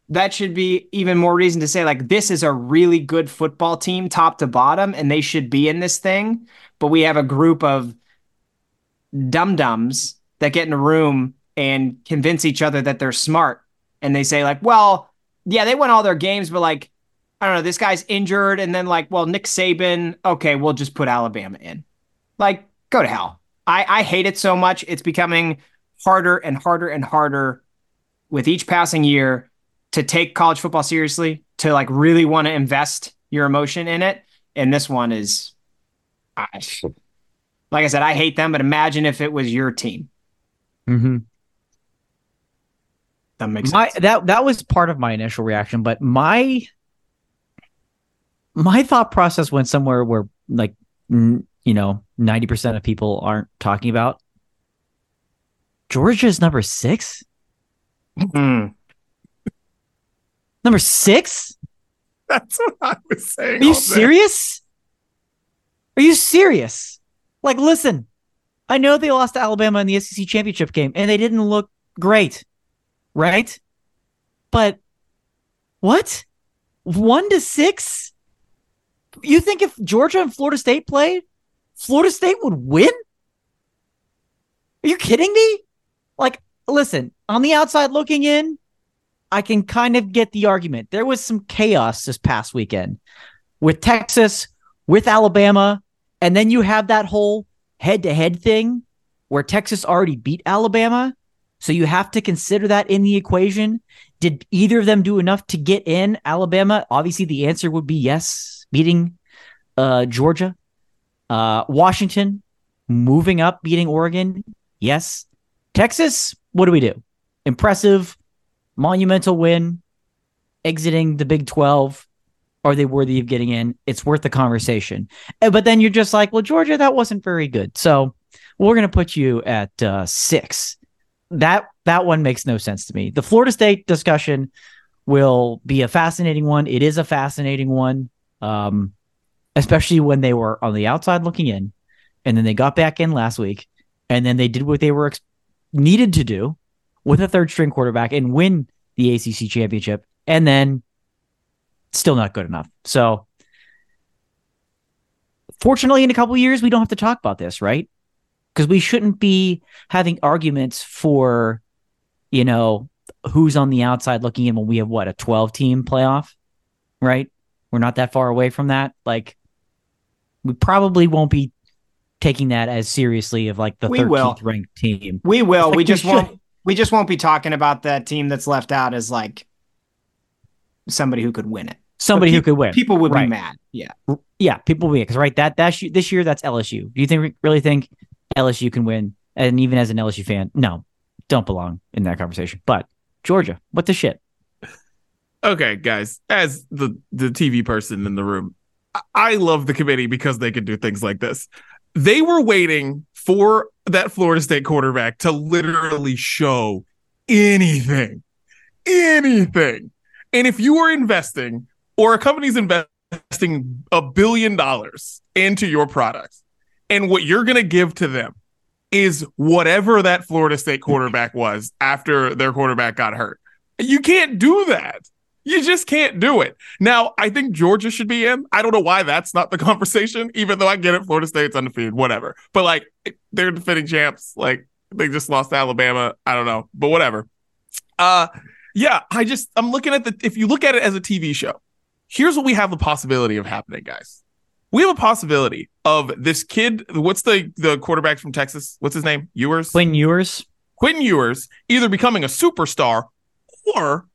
[SPEAKER 1] That should be even more reason to say, like, this is a really good football team, top to bottom, and they should be in this thing. But we have a group of dum dums that get in a room and convince each other that they're smart. And they say, like, well, yeah, they won all their games, but like, I don't know, this guy's injured. And then, like, well, Nick Saban, okay, we'll just put Alabama in. Like, go to hell. I, I hate it so much. It's becoming harder and harder and harder with each passing year to take college football seriously, to like really want to invest your emotion in it. And this one is, I, like I said, I hate them, but imagine if it was your team.
[SPEAKER 2] Mm-hmm.
[SPEAKER 1] That makes
[SPEAKER 2] my,
[SPEAKER 1] sense.
[SPEAKER 2] That that was part of my initial reaction, but my my thought process went somewhere where like you know 90% of people aren't talking about Georgia's number 6?
[SPEAKER 1] Mm.
[SPEAKER 2] Number 6?
[SPEAKER 3] That's what I was saying.
[SPEAKER 2] Are you serious? Are you serious? Like listen, I know they lost to Alabama in the SEC championship game and they didn't look great. Right? But what? 1 to 6? You think if Georgia and Florida State played, Florida State would win? Are you kidding me? Like, listen, on the outside looking in, I can kind of get the argument. There was some chaos this past weekend with Texas, with Alabama, and then you have that whole head to head thing where Texas already beat Alabama. So you have to consider that in the equation. Did either of them do enough to get in Alabama? Obviously, the answer would be yes, beating uh, Georgia. Uh, Washington moving up, beating Oregon. Yes. Texas, what do we do? Impressive, monumental win, exiting the Big 12. Are they worthy of getting in? It's worth the conversation. But then you're just like, well, Georgia, that wasn't very good. So we're going to put you at uh, six. That that one makes no sense to me. The Florida State discussion will be a fascinating one. It is a fascinating one. Um, especially when they were on the outside looking in, and then they got back in last week, and then they did what they were ex- needed to do with a third string quarterback and win the ACC championship, and then still not good enough. So, fortunately, in a couple years, we don't have to talk about this, right? Because we shouldn't be having arguments for, you know, who's on the outside looking in when we have what a 12 team playoff, right? We're not that far away from that. Like, we probably won't be taking that as seriously of like the
[SPEAKER 1] We
[SPEAKER 2] 13th
[SPEAKER 1] will.
[SPEAKER 2] ranked team.
[SPEAKER 1] We will.
[SPEAKER 2] Like
[SPEAKER 1] we just won't. We just won't be talking about that team that's left out as like somebody who could win it.
[SPEAKER 2] Somebody
[SPEAKER 1] But
[SPEAKER 2] who could win.
[SPEAKER 1] People would
[SPEAKER 2] Right.
[SPEAKER 1] be mad. Yeah.
[SPEAKER 2] Yeah, people will be because right that that this year that's LSU. Do you think really think LSU can win? And even as an LSU fan, no, don't belong in that conversation. But Georgia, what the shit?
[SPEAKER 3] okay, guys, as the the TV person in the room, I, love the committee because they can do things like this. They were waiting for that Florida State quarterback to literally show anything, anything. And if you are investing or a company's investing a billion dollars into your product, and what you're going to give to them is whatever that Florida State quarterback was after their quarterback got hurt. You can't do that. You just can't do it. Now, I think Georgia should be in. I don't know why that's not the conversation, even though I get it. Florida State's undefeated, whatever. But like, they're defending champs. Like, they just lost to Alabama. I don't know, but whatever. Uh, yeah, I just, I'm looking at the, if you look at it as a TV show, here's what we have the possibility of happening, guys. We have a possibility of this kid. What's the the quarterback from Texas? What's his name? Ewers.
[SPEAKER 2] Quinn Ewers.
[SPEAKER 3] Quinn Ewers either becoming a superstar or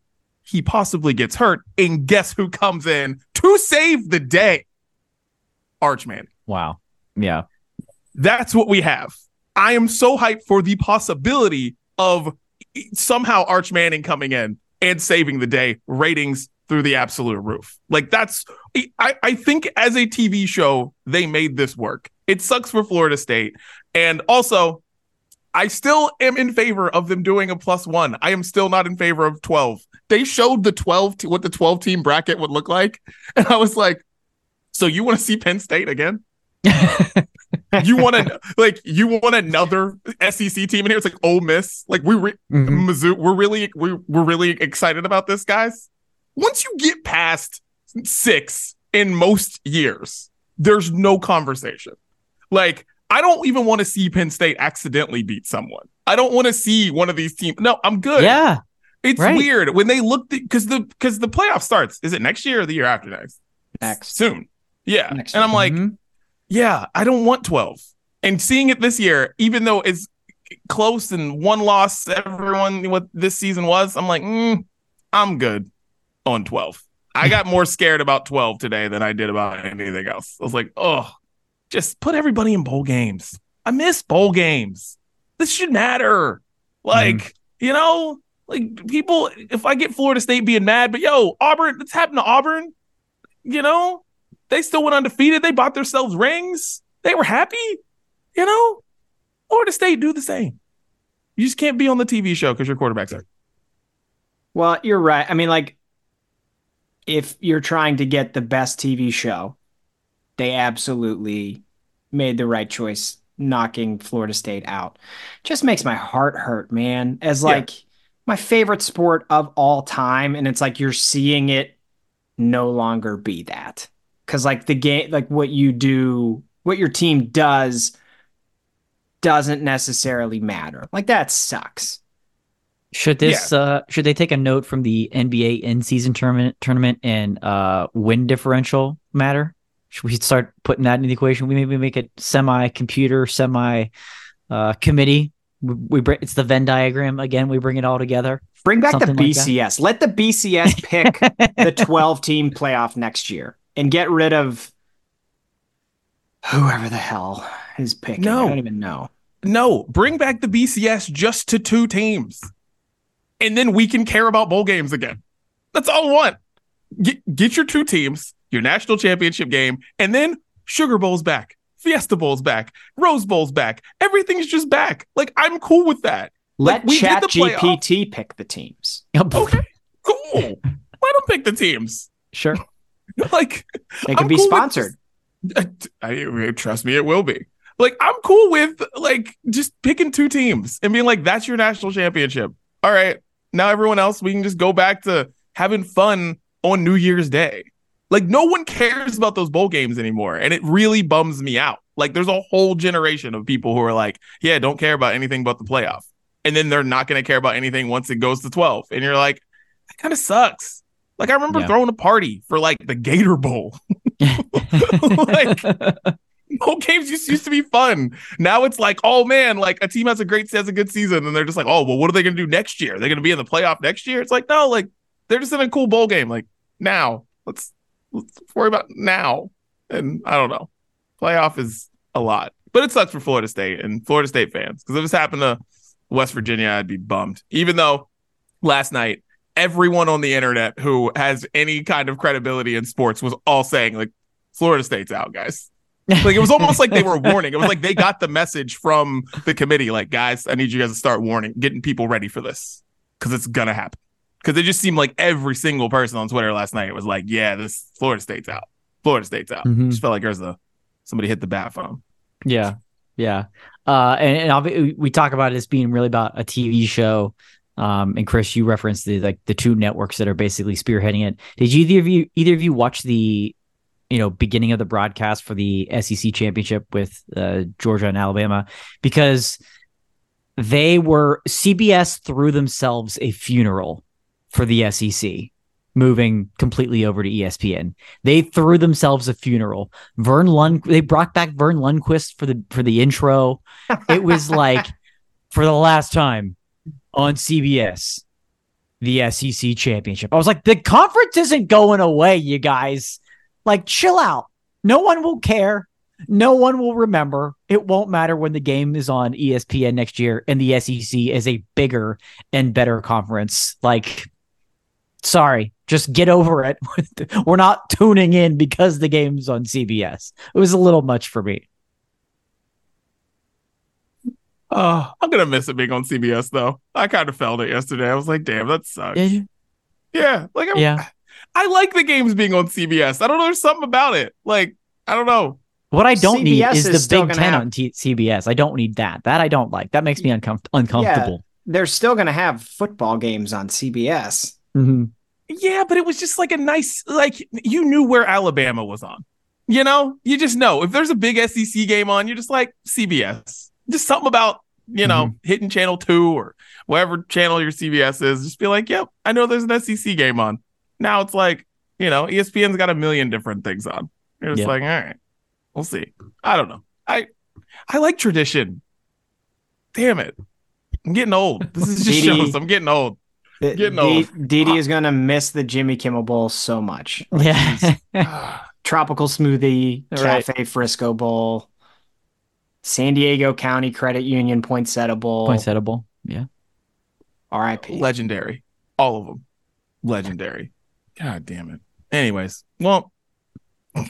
[SPEAKER 3] he possibly gets hurt. And guess who comes in to save the day? Archman.
[SPEAKER 2] Wow. Yeah.
[SPEAKER 3] That's what we have. I am so hyped for the possibility of somehow Arch Manning coming in and saving the day, ratings through the absolute roof. Like that's I, I think as a TV show, they made this work. It sucks for Florida State. And also, I still am in favor of them doing a plus one. I am still not in favor of 12. They showed the 12 te- what the 12 team bracket would look like. And I was like, so you want to see Penn State again? you want to like you want another SEC team in here? It's like Ole Miss. Like we re- mm-hmm. Mizzou, we're really we, we're really excited about this, guys. Once you get past six in most years, there's no conversation. Like I don't even want to see Penn State accidentally beat someone. I don't want to see one of these teams. No, I'm good.
[SPEAKER 2] Yeah.
[SPEAKER 3] It's right. weird when they look because the because the playoff starts. Is it next year or the year after next?
[SPEAKER 1] Next.
[SPEAKER 3] Soon. Yeah. Next and I'm like, mm-hmm yeah, I don't want 12. And seeing it this year, even though it's close and one loss, everyone what this season was, I'm like, mm, I'm good on 12. I got more scared about 12 today than I did about anything else. I was like, oh, just put everybody in bowl games. I miss bowl games. This should matter. Like, mm. you know, like people, if I get Florida State being mad, but yo, Auburn, it's happened to Auburn? You know, they still went undefeated. They bought themselves rings. They were happy. You know, Florida State do the same. You just can't be on the TV show because your quarterback's hurt.
[SPEAKER 1] Well, you're right. I mean, like, if you're trying to get the best TV show, they absolutely made the right choice knocking Florida State out. Just makes my heart hurt, man. As like yeah. my favorite sport of all time. And it's like you're seeing it no longer be that because like the game like what you do what your team does doesn't necessarily matter like that sucks
[SPEAKER 2] should this yeah. uh should they take a note from the nba in season tournament tournament and uh win differential matter should we start putting that in the equation we maybe make it semi computer semi uh committee we, we bring it's the venn diagram again we bring it all together
[SPEAKER 1] bring back the bcs like let the bcs pick the 12 team playoff next year and get rid of whoever the hell is picking. No. I don't even know.
[SPEAKER 3] No, bring back the BCS just to two teams. And then we can care about bowl games again. That's all I want. Get, get your two teams, your national championship game, and then Sugar Bowl's back, Fiesta Bowl's back, Rose Bowl's back. Everything's just back. Like, I'm cool with that.
[SPEAKER 1] Let like, Chat GPT pick the teams.
[SPEAKER 3] okay, cool. Let them pick the teams.
[SPEAKER 2] Sure.
[SPEAKER 3] like
[SPEAKER 1] it can be cool sponsored.
[SPEAKER 3] With, I, trust me, it will be. Like I'm cool with like just picking two teams and being like, that's your national championship. All right, now everyone else, we can just go back to having fun on New Year's Day. Like no one cares about those bowl games anymore, and it really bums me out. Like there's a whole generation of people who are like, yeah, don't care about anything but the playoff, and then they're not going to care about anything once it goes to 12, and you're like, that kind of sucks. Like I remember yeah. throwing a party for like the Gator Bowl. like bowl games used, used to be fun. Now it's like, oh man, like a team has a great has a good season, and they're just like, oh well, what are they gonna do next year? They're gonna be in the playoff next year. It's like, no, like they're just in a cool bowl game. Like now, let's let's worry about now. And I don't know, playoff is a lot, but it sucks for Florida State and Florida State fans because if this happened to West Virginia, I'd be bummed. Even though last night everyone on the internet who has any kind of credibility in sports was all saying like Florida State's out, guys. Like it was almost like they were warning. It was like they got the message from the committee, like, guys, I need you guys to start warning, getting people ready for this because it's gonna happen. Because it just seemed like every single person on Twitter last night was like, "Yeah, this Florida State's out. Florida State's out." Mm-hmm. Just felt like there's a somebody hit the bat phone.
[SPEAKER 2] Yeah, yeah. Uh, and, and we talk about this being really about a TV show um, and Chris, you referenced the like the two networks that are basically spearheading it. Did either of you either of you watch the you know beginning of the broadcast for the SEC championship with uh, Georgia and Alabama? Because they were CBS threw themselves a funeral for the SEC moving completely over to ESPN. They threw themselves a funeral. Vern Lund they brought back Vern Lundquist for the for the intro. It was like for the last time on CBS the SEC championship. I was like, the conference isn't going away, you guys. Like, chill out. No one will care. No one will remember. It won't matter when the game is on ESPN next year and the SEC is a bigger and better conference. Like, sorry, just get over it. We're not tuning in because the game's on CBS. It was a little much for me.
[SPEAKER 3] Oh, I'm gonna miss it being on CBS though. I kind of felt it yesterday. I was like, damn, that sucks. Yeah, like I'm,
[SPEAKER 2] yeah,
[SPEAKER 3] I like the games being on CBS. I don't know. There's something about it. Like I don't know.
[SPEAKER 2] What I don't CBS need is, is the Big Ten have... on T- CBS. I don't need that. That I don't like. That makes me uncom- uncomfortable. Yeah,
[SPEAKER 1] they're still going to have football games on CBS.
[SPEAKER 2] Mm-hmm.
[SPEAKER 3] Yeah, but it was just like a nice, like you knew where Alabama was on. You know, you just know if there's a big SEC game on, you're just like CBS. Just something about you know mm-hmm. hitting channel two or whatever channel your CBS is. Just be like, yep, I know there's an SEC game on. Now it's like you know, ESPN's got a million different things on. You're just yep. like, all right, we'll see. I don't know. I I like tradition. Damn it. I'm getting old. This is just shows I'm getting old. getting old.
[SPEAKER 1] Didi is gonna miss the Jimmy Kimmel Bowl so much.
[SPEAKER 2] Like
[SPEAKER 1] yeah. tropical smoothie, right. Cafe Frisco Bowl, San Diego County Credit Union Poinsettia Bowl.
[SPEAKER 2] Poinsettia Bowl. Yeah.
[SPEAKER 1] R.I.P.
[SPEAKER 3] Legendary. All of them. Legendary. God damn it. Anyways, well,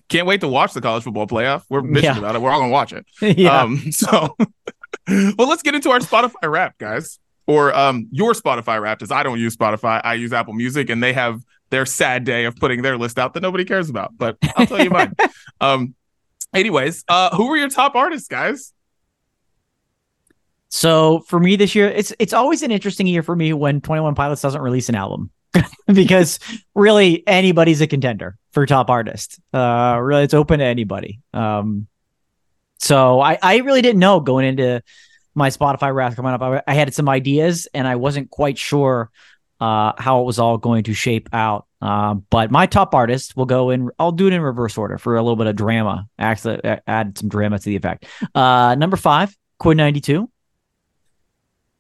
[SPEAKER 3] can't wait to watch the college football playoff. We're bitching yeah. about it. We're all gonna watch it.
[SPEAKER 2] yeah.
[SPEAKER 3] Um, so well, let's get into our Spotify wrap, guys. Or um, your Spotify wrapped, as I don't use Spotify. I use Apple Music, and they have their sad day of putting their list out that nobody cares about. But I'll tell you mine. Um, anyways, uh, who were your top artists, guys?
[SPEAKER 2] So for me this year, it's it's always an interesting year for me when Twenty One Pilots doesn't release an album. because really anybody's a contender for top artist. Uh, really, it's open to anybody. Um, so I, I really didn't know going into my Spotify wrapped coming up. I, I had some ideas and I wasn't quite sure uh, how it was all going to shape out. Uh, but my top artist will go in. I'll do it in reverse order for a little bit of drama. Actually, add some drama to the effect. Uh, number five, Quinn XCII.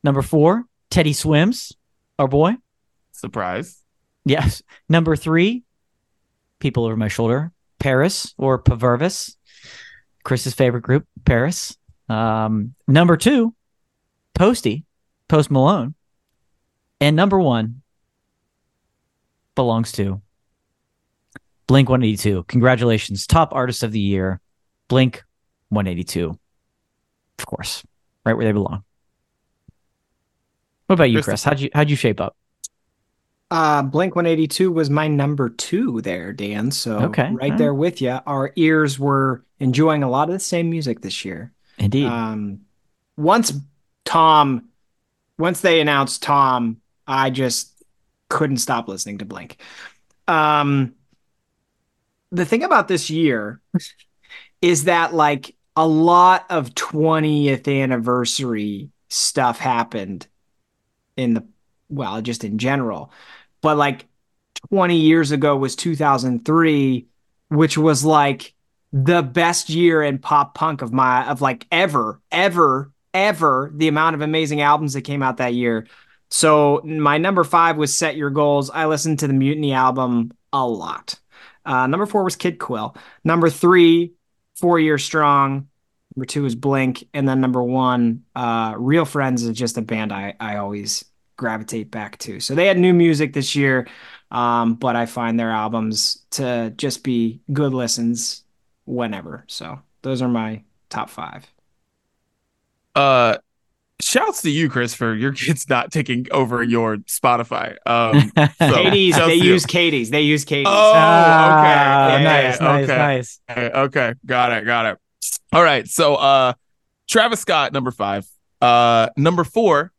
[SPEAKER 2] Number four, Teddy Swims, our boy.
[SPEAKER 3] Surprise.
[SPEAKER 2] Yes. Number three, people over my shoulder, Paris or Pavervis, Chris's favorite group, Paris. Um, number two, Posty, Post Malone. And number one belongs to Blink 182. Congratulations, top artist of the year, Blink 182. Of course, right where they belong. What about you, Chris? How'd you how'd you shape up?
[SPEAKER 1] Uh, Blink 182 was my number two there, Dan. So
[SPEAKER 2] okay.
[SPEAKER 1] right there with you. Our ears were enjoying a lot of the same music this year.
[SPEAKER 2] Indeed.
[SPEAKER 1] Um, once Tom, once they announced Tom, I just couldn't stop listening to Blink. Um, the thing about this year is that like a lot of 20th anniversary stuff happened in the well, just in general but like 20 years ago was 2003 which was like the best year in pop punk of my of like ever ever ever the amount of amazing albums that came out that year. So my number five was set your goals. I listened to the mutiny album a lot. Uh, number four was kid quill number three four year strong. Number two is blink. And then number one uh, real friends is just a band i i always gravitate back to. So they had new music this year, um, but I find their albums to just be good listens whenever. So those are my top five.
[SPEAKER 3] Uh, shouts to you, Christopher. Your kid's not taking over your Spotify. Um,
[SPEAKER 1] so Katie's, they use Katie's. They use Katie's.
[SPEAKER 3] Oh, okay.
[SPEAKER 2] Ah, yeah, nice, nice,
[SPEAKER 3] okay.
[SPEAKER 2] nice.
[SPEAKER 3] Okay, got it, got it. All right. So, uh, Travis Scott, number five. Uh, number four,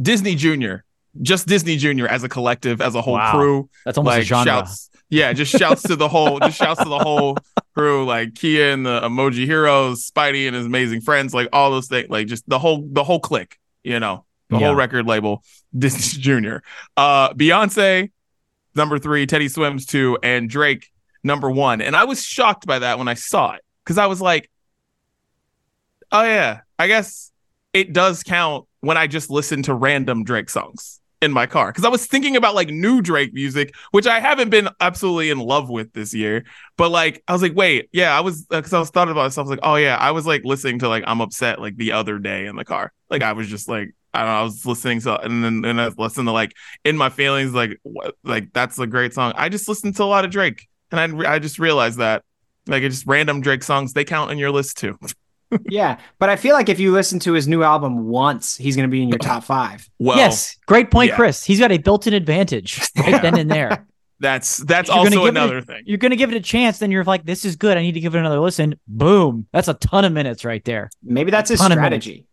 [SPEAKER 3] Disney Junior, just Disney Junior as a collective, as a whole wow. crew.
[SPEAKER 2] That's almost like, a genre.
[SPEAKER 3] Shouts, yeah, just shouts to the whole, just shouts to the whole crew, like Kiya and the Kimoja Heroes, Spidey and his amazing friends, like all those things, like just the whole, the whole clique, you know, the yeah. whole record label, Disney Junior. Uh, Beyonce, number three, Teddy Swims two, and Drake, number one. And I was shocked by that when I saw it because I was like, oh yeah, I guess it does count when I just listen to random Drake songs in my car because I was thinking about like new Drake music, which I haven't been absolutely in love with this year. But like, I was like, wait, yeah, I was because uh, I was thought about myself. I was like, oh yeah, I was like listening to like I'm upset like the other day in the car. Like I was just like. I don't know. I was listening to, and then and I was listening to like in my feelings, like what, like that's a great song. I just listened to a lot of Drake, and I I just realized that like it's just random Drake songs they count in your list too.
[SPEAKER 1] yeah, but I feel like if you listen to his new album once, he's going to be in your top five.
[SPEAKER 2] Well, yes, great point, yeah. Chris. He's got a built-in advantage right then and there.
[SPEAKER 3] That's that's
[SPEAKER 2] You're
[SPEAKER 3] also
[SPEAKER 2] give it a-
[SPEAKER 3] another thing.
[SPEAKER 2] You're gonna give it a chance, then you're like, this is good. I need to give it another listen. Boom. That's a ton of minutes right there.
[SPEAKER 1] Maybe that's his
[SPEAKER 2] Ton of minutes.
[SPEAKER 1] strategy.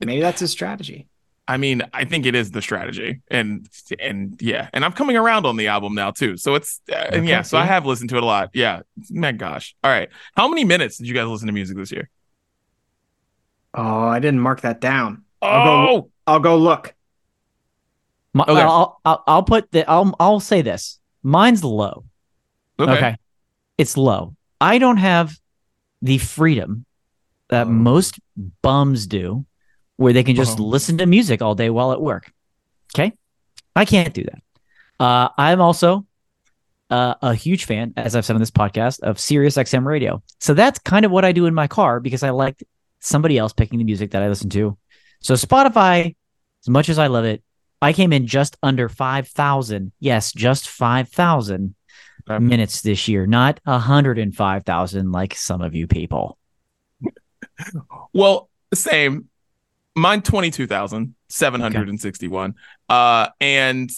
[SPEAKER 1] Maybe that's his strategy.
[SPEAKER 3] I mean, I think it is the strategy, and and yeah, and I'm coming around on the album now too. So it's uh, and yeah, so I have listened to it a lot. Yeah, my gosh. All right, how many minutes did you guys listen to music this year?
[SPEAKER 1] Oh, I didn't mark that down. I'll go.
[SPEAKER 3] Oh,
[SPEAKER 1] I'll go look.
[SPEAKER 2] My,
[SPEAKER 3] Okay.
[SPEAKER 2] I'll, I'll I'll put the I'll I'll say this. Mine's low.
[SPEAKER 3] okay.
[SPEAKER 2] Okay. It's low. I don't have the freedom that
[SPEAKER 3] Oh.
[SPEAKER 2] most bums do where they can just
[SPEAKER 3] Bums.
[SPEAKER 2] listen to music all day while at work. Okay. I can't do that. Uh, I'm also uh, a huge fan, as I've said on this podcast, of Sirius XM radio. So that's kind of what I do in my car because I like somebody else picking the music that I listen to. So Spotify, as much as I love it, I came in just under 5,000. Yes, just 5,000
[SPEAKER 3] Okay.
[SPEAKER 2] minutes this year, not 105,000 like some of you people.
[SPEAKER 3] Well, same. Mine twenty two thousand seven hundred and sixty one. Uh, and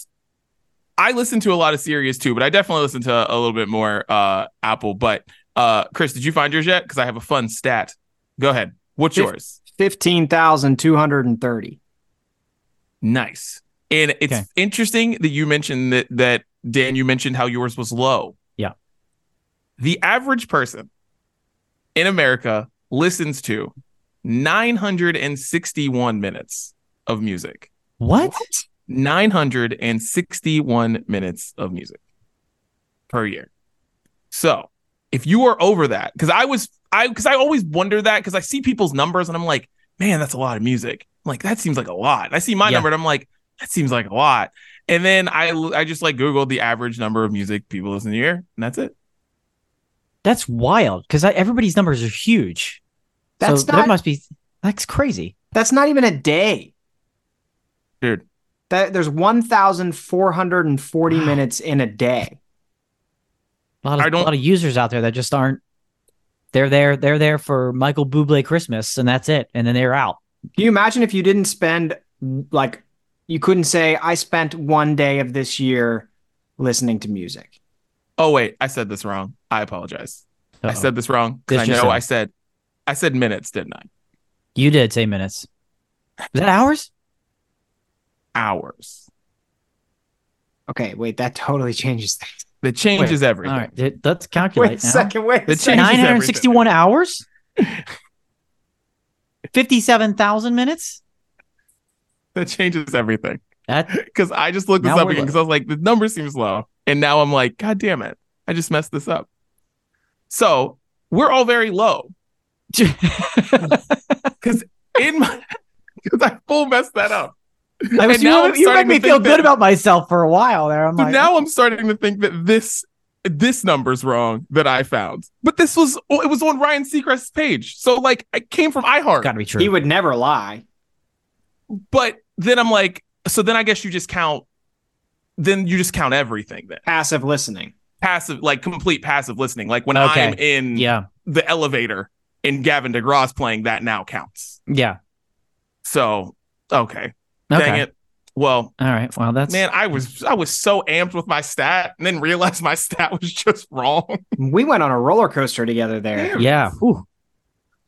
[SPEAKER 3] I listen to a lot of Sirius too, but I definitely listen to a little bit more uh Apple. But uh, Chris, did you find yours yet? Because I have a fun stat. Go ahead. What's
[SPEAKER 1] Fif-
[SPEAKER 3] yours?
[SPEAKER 1] Fifteen thousand two hundred and thirty.
[SPEAKER 3] Nice. And it's
[SPEAKER 2] Okay.
[SPEAKER 3] interesting that you mentioned that that Dan, you mentioned how yours was low.
[SPEAKER 2] Yeah.
[SPEAKER 3] The average person in America listens to 961 minutes of music.
[SPEAKER 2] What?
[SPEAKER 3] 961 minutes of music per year. So if you are over that, because I was I because I always wonder that because I see people's numbers and I'm like, man, that's a lot of music. I'm like, that seems like a lot. And I see my
[SPEAKER 2] Yeah.
[SPEAKER 3] number and I'm like, that seems like a lot. And then I I just like Googled the average number of music people listen to a year, and that's it.
[SPEAKER 2] That's wild because everybody's numbers are huge.
[SPEAKER 1] That's
[SPEAKER 2] so
[SPEAKER 1] not.
[SPEAKER 2] that must be that's crazy.
[SPEAKER 1] that's not even a day.
[SPEAKER 3] Dude.
[SPEAKER 1] That there's one thousand four hundred and forty
[SPEAKER 2] Wow.
[SPEAKER 1] minutes in a day.
[SPEAKER 2] A lot of,
[SPEAKER 3] I don't-
[SPEAKER 2] a lot of users out there that just aren't. They're there. They're there for Michael Bublé Christmas, and that's it. And then they're out.
[SPEAKER 1] Can you imagine if you didn't spend like you couldn't say I spent one day of this year listening to music.
[SPEAKER 3] Oh wait, I said this wrong. I apologize. I
[SPEAKER 2] Uh-oh.
[SPEAKER 3] said this wrong because I know
[SPEAKER 2] yourself.
[SPEAKER 3] I said I said minutes, didn't I?
[SPEAKER 2] you did say minutes. Is that hours?
[SPEAKER 3] Hours.
[SPEAKER 1] Okay, wait, that totally changes things.
[SPEAKER 3] That changes everything.
[SPEAKER 2] All right, th- let's calculate
[SPEAKER 1] Wait a
[SPEAKER 2] now.
[SPEAKER 1] second, wait a
[SPEAKER 3] It changes
[SPEAKER 2] Nine hundred sixty-one hours. Fifty-seven thousand minutes.
[SPEAKER 3] That changes everything. Because I just looked this up again because I was like, the number seems low. And now I'm like, God damn it. I just messed this up. So we're all very low. Because in my because I full messed that up.
[SPEAKER 2] I was
[SPEAKER 3] And now
[SPEAKER 2] you,
[SPEAKER 3] I'm
[SPEAKER 2] you make me feel good
[SPEAKER 3] that-
[SPEAKER 2] about myself for a while there. I'm
[SPEAKER 3] So
[SPEAKER 2] like,
[SPEAKER 3] now I'm starting to think that this this number's wrong that I found. But this was oh, it was on Ryan Seacrest's page. So like I came from iHeart.
[SPEAKER 2] gotta be true.
[SPEAKER 1] He would never lie.
[SPEAKER 3] But then I'm like, so then I guess you just count then you just count everything then.
[SPEAKER 1] Passive listening.
[SPEAKER 3] Passive, like complete passive listening. Like when
[SPEAKER 2] Okay.
[SPEAKER 3] I'm in
[SPEAKER 2] yeah,
[SPEAKER 3] the elevator and Gavin DeGraw's playing, that now counts.
[SPEAKER 2] yeah.
[SPEAKER 3] So okay.
[SPEAKER 2] Okay.
[SPEAKER 3] Dang it. Well,
[SPEAKER 2] All right. Well, that's
[SPEAKER 3] man, I was I was so amped with my stat and then realized my stat was just wrong.
[SPEAKER 1] We went on a roller coaster together there.
[SPEAKER 2] yeah. Whew.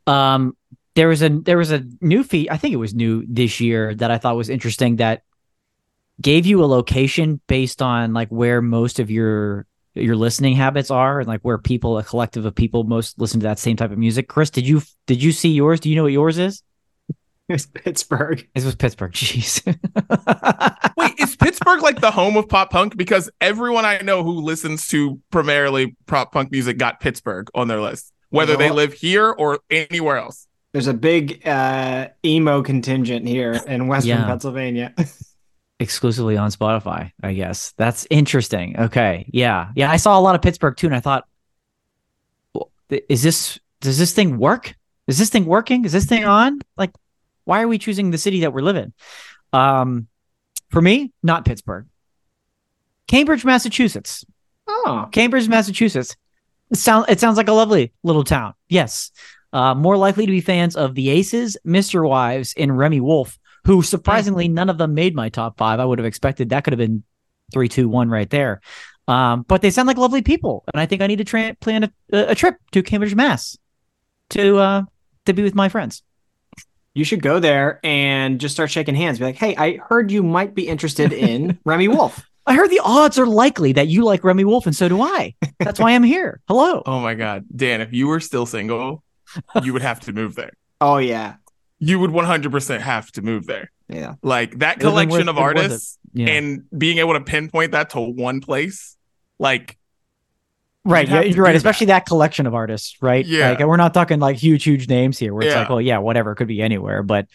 [SPEAKER 2] Um, there was a there was a new feat. I think it was new this year that I thought was interesting that gave you a location based on like where most of your your listening habits are and like where people a collective of people most listen to that same type of music. Chris, did you did you see yours? Do you know what yours is?
[SPEAKER 1] It was Pittsburgh.
[SPEAKER 2] It was Pittsburgh. Jeez.
[SPEAKER 3] Wait, is Pittsburgh like the home of pop punk? Because everyone I know who listens to primarily pop punk music got Pittsburgh on their list, whether they
[SPEAKER 1] Well-
[SPEAKER 3] live here or anywhere else.
[SPEAKER 1] There's a big uh, emo contingent here in Western
[SPEAKER 2] Yeah.
[SPEAKER 1] Pennsylvania.
[SPEAKER 2] exclusively on Spotify, I guess. That's interesting. Okay. Yeah. Yeah. I saw a lot of Pittsburgh too. And I thought, is this, does this thing work? Is this thing working? Is this thing on? Like, why are we choosing the city that we're living? Um, for me, not Pittsburgh. Cambridge, Massachusetts.
[SPEAKER 1] oh,
[SPEAKER 2] Cambridge, Massachusetts. It sounds it sounds like a lovely little town. Yes. Uh, more likely to be fans of the Aces, MisterWives, and Remi Wolf, who surprisingly none of them made my top five. I would have expected that could have been three, two, one right there. Um, but they sound like lovely people, and I think I need to tra- plan a, a trip to Cambridge, Mass, to uh, to be with my friends.
[SPEAKER 1] You should go there and just start shaking hands. Be like, "Hey, I heard you might be interested in Remi Wolf."
[SPEAKER 2] I heard the odds are likely that you like Remi Wolf, and so do I. That's why I'm here. Hello.
[SPEAKER 3] Oh my god, Dan! If you were still single, you would have to move there.
[SPEAKER 1] Oh yeah,
[SPEAKER 3] you would 100% have to move there.
[SPEAKER 1] Yeah,
[SPEAKER 3] like that collection worth, of artists yeah. and being able to pinpoint that to one place, like.
[SPEAKER 2] Right, yeah, you're right. Especially that. that collection of artists, right?
[SPEAKER 3] Yeah,
[SPEAKER 2] like, we're not talking like huge, huge names here. Where it's yeah. like, well, yeah, whatever, it could be anywhere. But,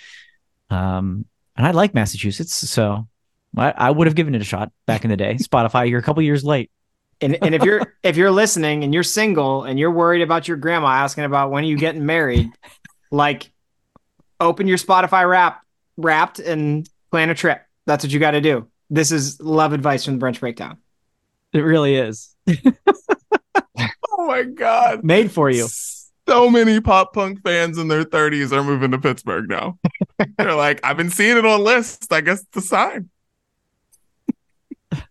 [SPEAKER 2] um, and I like Massachusetts, so I, I would have given it a shot back in the day. Spotify, you're a couple years late.
[SPEAKER 1] And, and if you're if you're listening and you're single and you're worried about your grandma asking about when are you getting married, like open your Spotify wrap wrapped and plan a trip. That's what you got to do. This is love advice from the brunch breakdown.
[SPEAKER 2] It really is.
[SPEAKER 3] oh my god.
[SPEAKER 2] Made for you.
[SPEAKER 3] So many pop punk fans in their 30s are moving to Pittsburgh now. They're like, I've been seeing it on lists. I guess it's a sign.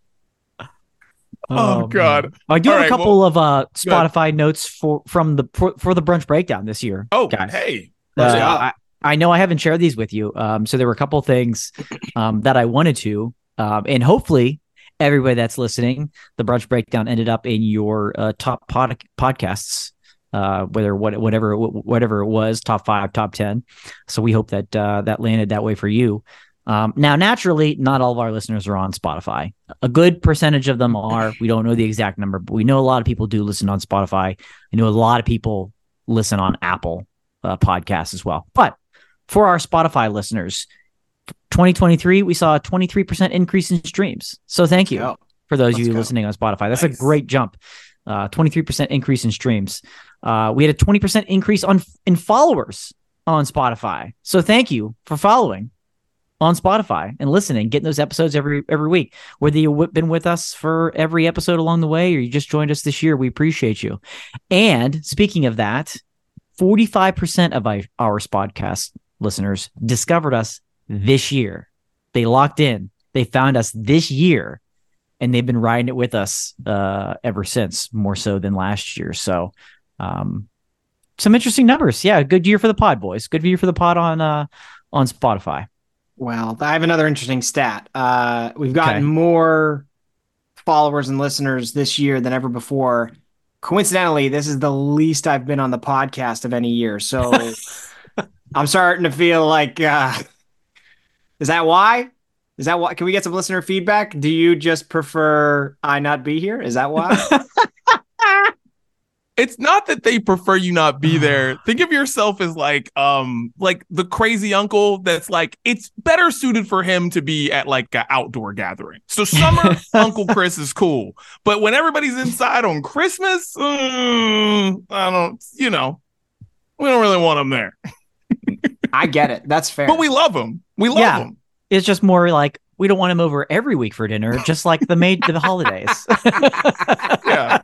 [SPEAKER 3] Oh, oh God!
[SPEAKER 2] I do All have right, a couple well, of uh, Spotify notes for from the for, for, the brunch breakdown this year.
[SPEAKER 3] Oh, guys. hey,
[SPEAKER 2] uh, I, I, know I haven't shared these with you. Um, so there were a couple things um, that I wanted to, um, and hopefully everybody that's listening, the brunch breakdown ended up in your uh, top pod- podcasts. Uh, whether what whatever whatever it was, top five, top ten. So we hope that uh, that landed that way for you. Um, now, naturally, not all of our listeners are on Spotify. A good percentage of them are. We don't know the exact number, but we know a lot of people do listen on Spotify. I know a lot of people listen on Apple uh, podcasts as well. But for our Spotify listeners, 2023, we saw a 23% increase in streams. So thank you for those of you go. listening on Spotify. That's nice. a great jump. Uh, 23% increase in streams. Uh, we had a 20% increase on in followers on Spotify. So thank you for following on Spotify and listening, getting those episodes every every week. Whether you've been with us for every episode along the way or you just joined us this year, we appreciate you. And speaking of that, 45% of our, our podcast listeners discovered us this year. They locked in. They found us this year and they've been riding it with us uh, ever since, more so than last year. So, um, some interesting numbers. Yeah, good year for the pod, boys. Good year for the pod on uh, on Spotify.
[SPEAKER 1] Well, I have another interesting stat. Uh, we've gotten okay. more followers and listeners this year than ever before. Coincidentally, this is the least I've been on the podcast of any year. So I'm starting to feel like, uh, is that why? Is that why? Can we get some listener feedback? Do you just prefer I not be here? Is that why?
[SPEAKER 3] it's not that they prefer you not be there. Think of yourself as like um like the crazy uncle that's like it's better suited for him to be at like an outdoor gathering. So summer Uncle Chris is cool, but when everybody's inside on Christmas, mm, I don't, you know, we don't really want him there.
[SPEAKER 1] I get it. That's fair.
[SPEAKER 3] But we love him. We love yeah. him.
[SPEAKER 2] It's just more like we don't want him over every week for dinner, just like the maid to the holidays. yeah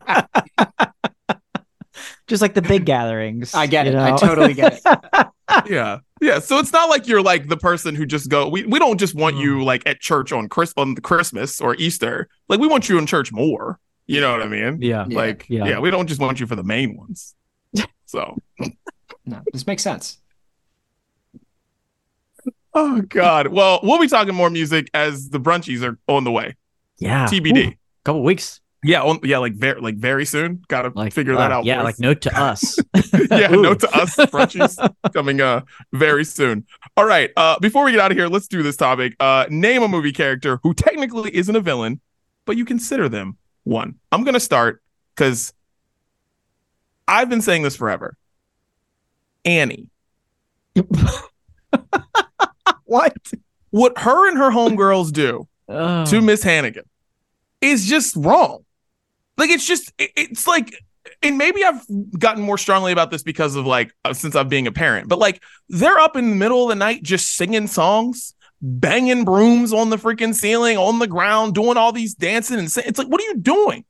[SPEAKER 2] just like the big gatherings.
[SPEAKER 1] I get it. Know? I totally get it.
[SPEAKER 3] yeah. Yeah. So it's not like you're like the person who just go, we, we don't just want mm. you like at church on Chris on Christmas or Easter. Like we want you in church more. You know what I mean?
[SPEAKER 2] Yeah.
[SPEAKER 3] Like, yeah, yeah we don't just want you for the main ones. So
[SPEAKER 1] no, this makes sense.
[SPEAKER 3] Oh God. Well, we'll be talking more music as the brunchies are on the way.
[SPEAKER 2] Yeah.
[SPEAKER 3] TBD.
[SPEAKER 2] Ooh, couple weeks.
[SPEAKER 3] Yeah, on, yeah, like very like very soon. Got to like, figure that uh, out.
[SPEAKER 2] Yeah, like note to us.
[SPEAKER 3] yeah, note to us. Brunchies coming uh very soon. All right. Uh, before we get out of here, let's do this topic. Uh, name a movie character who technically isn't a villain, but you consider them one. I'm gonna start because I've been saying this forever. Annie.
[SPEAKER 2] what?
[SPEAKER 3] What her and her homegirls do oh. to Miss Hannigan is just wrong. Like it's just it, it's like and maybe I've gotten more strongly about this because of like uh, since I'm being a parent, but like they're up in the middle of the night just singing songs, banging brooms on the freaking ceiling, on the ground, doing all these dancing and it's like, what are you doing?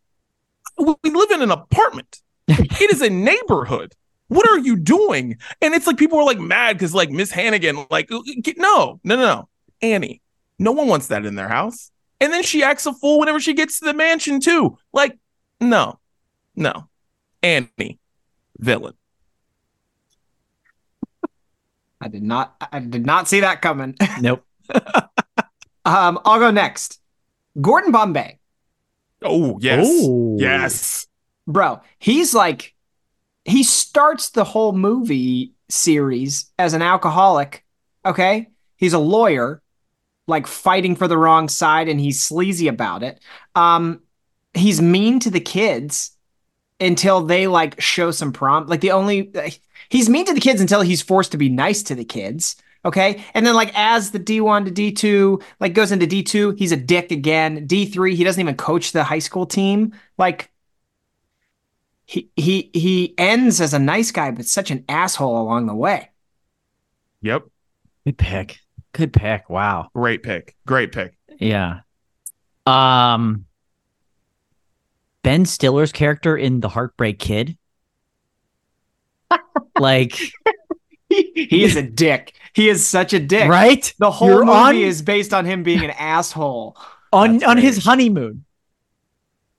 [SPEAKER 3] We live in an apartment. it is a neighborhood. What are you doing? And it's like people are like mad because like Miss Hannigan, like no, no, no, no, Annie. No one wants that in their house. And then she acts a fool whenever she gets to the mansion too. Like, no, no. Annie, villain.
[SPEAKER 1] I did not. I did not see that coming.
[SPEAKER 2] Nope.
[SPEAKER 1] um, I'll go next. Gordon Bombay,
[SPEAKER 3] Oh yes,
[SPEAKER 2] Ooh.
[SPEAKER 3] yes.
[SPEAKER 1] bro. He's like, he starts the whole movie series as an alcoholic. Okay, he's a lawyer, like fighting for the wrong side, and he's sleazy about it. Um, he's mean to the kids until they like show some prom. Like the only he's mean to the kids until he's forced to be nice to the kids. Okay. And then like as the D1 to D2 like goes into D2, he's a dick again. D3, he doesn't even coach the high school team. Like he he he ends as a nice guy, but such an asshole along the way.
[SPEAKER 3] Yep.
[SPEAKER 2] Good pick. Good pick. Wow.
[SPEAKER 3] Great pick. Great pick.
[SPEAKER 2] Yeah. Um Ben Stiller's character in The Heartbreak Kid. like
[SPEAKER 1] he is a dick. He is such a dick.
[SPEAKER 2] right?
[SPEAKER 1] The whole
[SPEAKER 2] You're
[SPEAKER 1] movie
[SPEAKER 2] on-
[SPEAKER 1] is based on him being an asshole.
[SPEAKER 2] on
[SPEAKER 3] That's
[SPEAKER 2] on
[SPEAKER 3] great.
[SPEAKER 2] his honeymoon.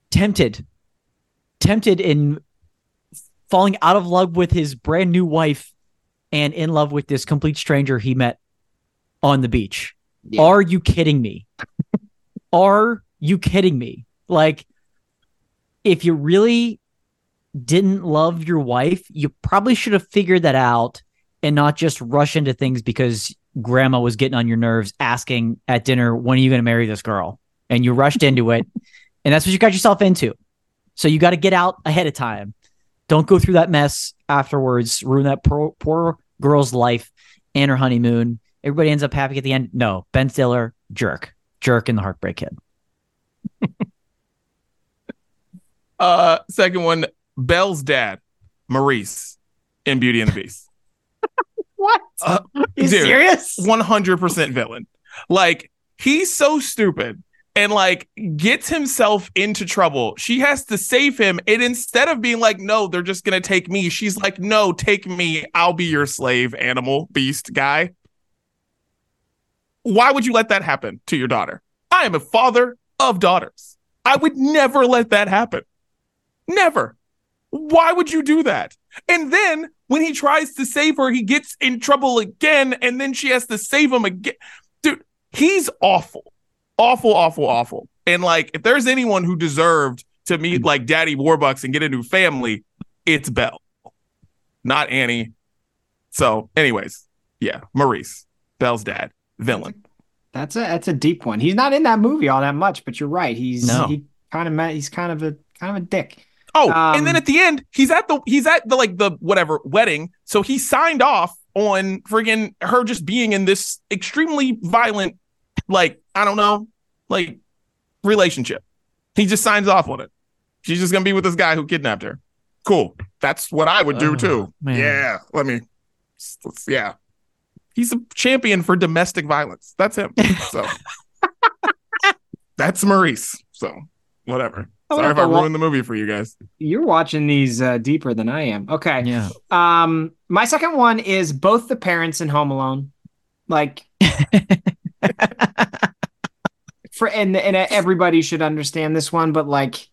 [SPEAKER 2] Tempted. Tempted in falling out of love with his brand new wife and in love with this complete stranger he met on the beach.
[SPEAKER 1] Yeah.
[SPEAKER 2] Are you kidding me? Are you kidding me? Like, if you really didn't love your wife, you probably should have figured that out and not just rush into things because grandma was getting on your nerves asking at dinner, when are you going to marry this girl? And you rushed into it. And that's what you got yourself into. So you got to get out ahead of time. Don't go through that mess afterwards, ruin that poor, poor girl's life and her honeymoon. Everybody ends up happy at the end. No, Ben Stiller, jerk. Jerk in the Heartbreak Kid.
[SPEAKER 3] Uh, second one, Belle's dad, Maurice, in Beauty and the Beast.
[SPEAKER 1] What?
[SPEAKER 3] Uh,
[SPEAKER 1] you
[SPEAKER 3] dude.
[SPEAKER 1] serious?
[SPEAKER 3] 100% villain. Like, he's so stupid and like gets himself into trouble. She has to save him. And instead of being like, no, they're just going to take me, she's like, no, take me. I'll be your slave, animal, beast guy. Why would you let that happen to your daughter? I am a father of daughters. I would never let that happen. Never. Why would you do that? And then when he tries to save her, he gets in trouble again, and then she has to save him again. Dude, he's awful. Awful, awful, awful. And like, if there's anyone who deserved to meet like Daddy Warbucks and get a new family, it's Belle, not Annie. So, anyways, yeah, Maurice, Belle's dad, villain.
[SPEAKER 1] That's a that's a deep one. He's not in that movie all that much, but you're right. He's
[SPEAKER 2] No.
[SPEAKER 1] he kind of met. He's kind of a kind of a dick.
[SPEAKER 3] Oh,
[SPEAKER 1] Um,
[SPEAKER 3] and then at the end, he's at the he's at the like the whatever wedding. So he signed off on friggin' her just being in this extremely violent, like I don't know, like relationship. He just signs off on it. She's just gonna be with this guy who kidnapped her. Cool. That's what I would do
[SPEAKER 2] Oh,
[SPEAKER 3] too.
[SPEAKER 2] man.
[SPEAKER 3] Yeah. Let me. let's- yeah. He's a champion for domestic violence. That's him. So that's Maurice. So whatever. Sorry if I ruined the movie for you guys.
[SPEAKER 1] You're watching these uh, deeper than I am. Okay.
[SPEAKER 2] Yeah.
[SPEAKER 1] Um, my second one is both the parents in Home Alone. Like for and and everybody should understand this one, but like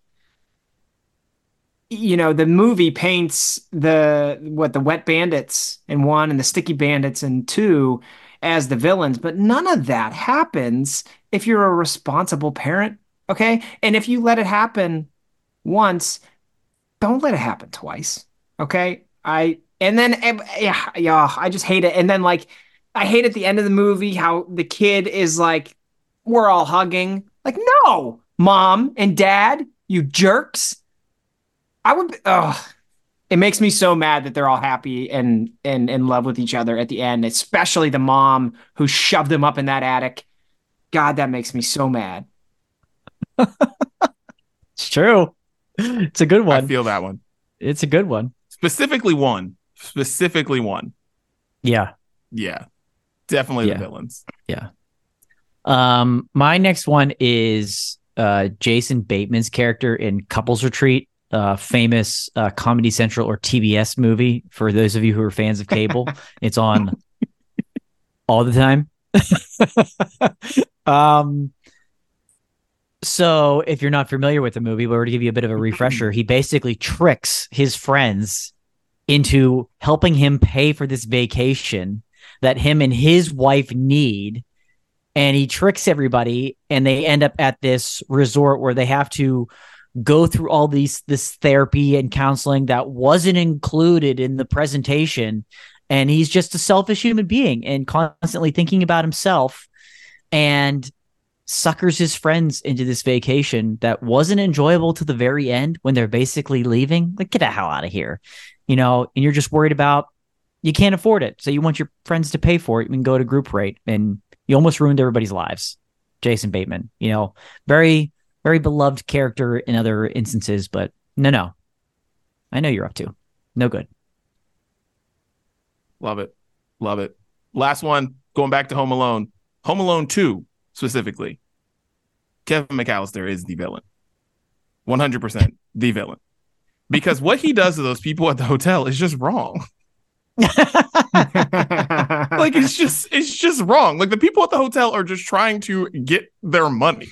[SPEAKER 1] you know, the movie paints the what the wet bandits in one and the sticky bandits in two as the villains, but none of that happens if you're a responsible parent. Okay. And if you let it happen once, don't let it happen twice. Okay. I and then eh, yeah, yeah, I just hate it. And then like I hate at the end of the movie how the kid is like, we're all hugging. Like, no, mom and dad, you jerks. I would oh it makes me so mad that they're all happy and and in love with each other at the end, especially the mom who shoved them up in that attic. God, that makes me so mad.
[SPEAKER 2] It's true. It's a good one.
[SPEAKER 3] I feel that one.
[SPEAKER 2] It's a good one.
[SPEAKER 3] Specifically one. Specifically one.
[SPEAKER 2] Yeah.
[SPEAKER 3] Yeah. Definitely
[SPEAKER 2] Yeah.
[SPEAKER 3] the villains. Yeah.
[SPEAKER 2] Um, my next one is uh Jason Bateman's character in Couples Retreat, uh famous uh Comedy Central or TBS movie for those of you who are fans of cable. it's on all the time. um So, if you're not familiar with the movie, we're going to give you a bit of a refresher. he basically tricks his friends into helping him pay for this vacation that him and his wife need. And he tricks everybody, and they end up at this resort where they have to go through all these this therapy and counseling that wasn't included in the presentation. And he's just a selfish human being and constantly thinking about himself. And suckers his friends into this vacation that wasn't enjoyable to the very end when they're basically leaving. Like, get the hell out of here, you know, and you're just worried about you can't afford it. So you want your friends to pay for it. You can go to group rate and you almost ruined everybody's lives. Jason Bateman, you know, very, very beloved character in other instances, but no, no. I know you're up to. No good.
[SPEAKER 3] Love it. Love it. Last one, going back to Home Alone. Home Alone 2 specifically, Kevin McAllister is the villain. 100% the villain. Because what he does to those people at the hotel is just wrong. like it's just it's just wrong. Like the people at the hotel are just trying to get their money.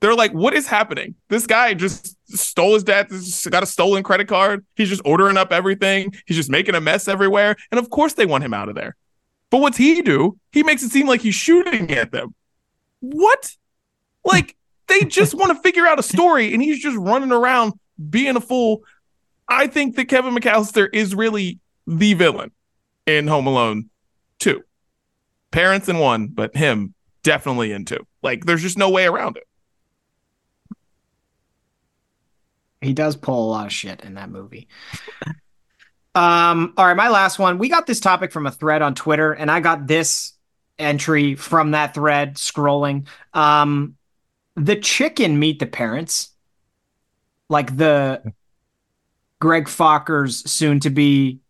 [SPEAKER 3] They're like, what is happening? This guy just stole his dad's got a stolen credit card. He's just ordering up everything. He's just making a mess everywhere. And of course they want him out of there. But what's he do? He makes it seem like he's shooting at them what? Like they just want to figure out a story and he's just running around being a fool. I think that Kevin McAllister is really the villain in Home Alone 2. Parents in one, but him definitely in two. Like there's just no way around it.
[SPEAKER 1] He does pull a lot of shit in that movie. um, all right, my last one. We got this topic from a thread on Twitter, and I got this entry from that thread scrolling. Um, the chicken meet the parents, like the Greg Focker's soon to be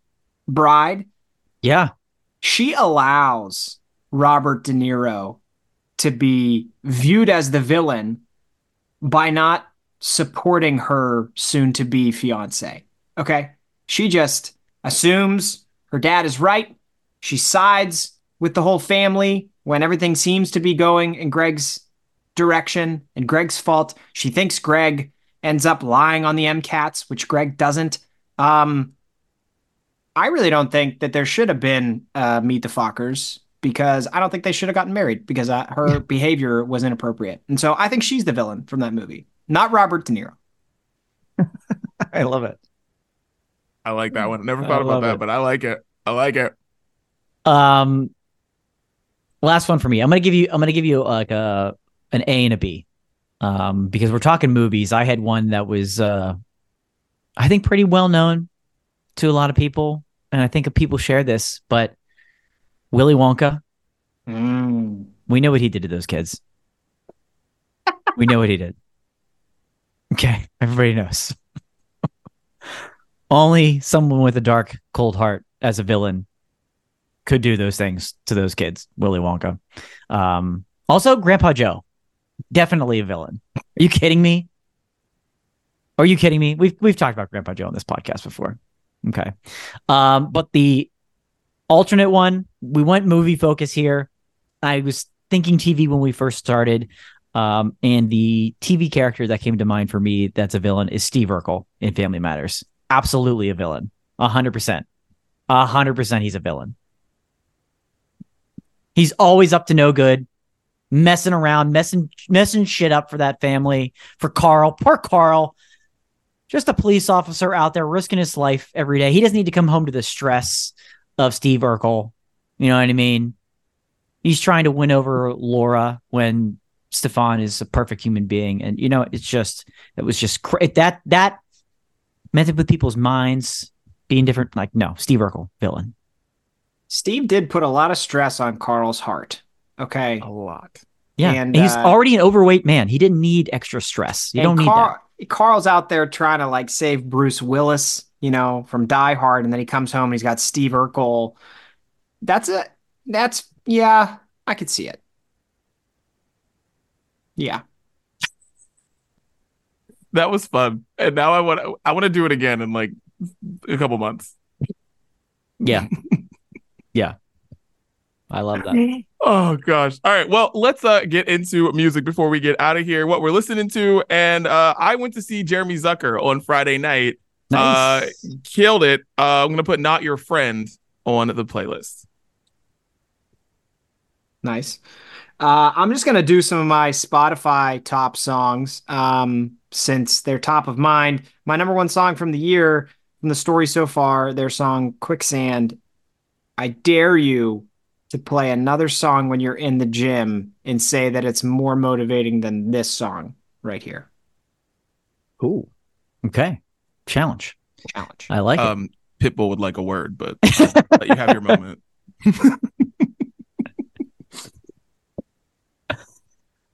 [SPEAKER 1] bride.
[SPEAKER 2] Yeah.
[SPEAKER 1] She allows Robert De Niro to be viewed as the villain by not supporting her soon to be fiance. Okay. She just assumes her dad is right. She sides with the whole family when everything seems to be going in Greg's direction and Greg's fault. She thinks Greg ends up lying on the MCATs, which Greg doesn't. Um, I really don't think that there should have been uh, Meet the Fockers because I don't think they should have gotten married because uh, her behavior was inappropriate. And so I think she's the villain from that movie, not Robert De Niro.
[SPEAKER 2] I love it.
[SPEAKER 3] I like that one. Never thought about that, it. but I like it. I like it.
[SPEAKER 2] Um, last one for me. I'm gonna give you. I'm gonna give you like a an A and a B, um, because we're talking movies. I had one that was, uh, I think, pretty well known to a lot of people, and I think people share this. But Willy Wonka, mm. we know what he did to those kids. we know what he did. Okay, everybody knows. Only someone with a dark, cold heart as a villain could do those things to those kids. Willy Wonka. Um, also, Grandpa Joe, definitely a villain. Are you kidding me? Are you kidding me? We've we've talked about Grandpa Joe on this podcast before. Okay, um, but the alternate one, we went movie focus here. I was thinking TV when we first started. Um, and the TV character that came to mind for me that's a villain is Steve Urkel in Family Matters. Absolutely a villain. A hundred percent. A hundred percent he's a villain. He's always up to no good, messing around, messing messing shit up for that family, for Carl. Poor Carl. Just a police officer out there risking his life every day. He doesn't need to come home to the stress of Steve Urkel. You know what I mean? He's trying to win over Laura when Stefan is a perfect human being, and you know it's just it was just cra- that that method with people's minds being different. Like no, Steve Urkel villain.
[SPEAKER 1] Steve did put a lot of stress on Carl's heart. Okay.
[SPEAKER 3] A lot.
[SPEAKER 2] Yeah. And he's uh, already an overweight man. He didn't need extra stress. You don't need that.
[SPEAKER 1] Carl's out there trying to like save Bruce Willis, you know, from Die Hard, and then he comes home and he's got Steve Urkel. That's a that's yeah, I could see it. Yeah.
[SPEAKER 3] That was fun. And now I want I want to do it again in like a couple months.
[SPEAKER 2] Yeah. Yeah. I love that.
[SPEAKER 3] Oh gosh. All right. Well, let's uh get into music before we get out of here. What we're listening to, and uh I went to see Jeremy Zucker on Friday night. Nice. Uh killed it. Uh I'm gonna put Not Your Friend on the playlist.
[SPEAKER 1] Nice. Uh, I'm just gonna do some of my Spotify top songs um, since they're top of mind. My number one song from the year, from the story so far, their song "Quicksand." I dare you to play another song when you're in the gym and say that it's more motivating than this song right here.
[SPEAKER 2] Ooh. Okay. Challenge.
[SPEAKER 1] Challenge.
[SPEAKER 2] I like um,
[SPEAKER 3] it. Pitbull would like a word, but you have your moment.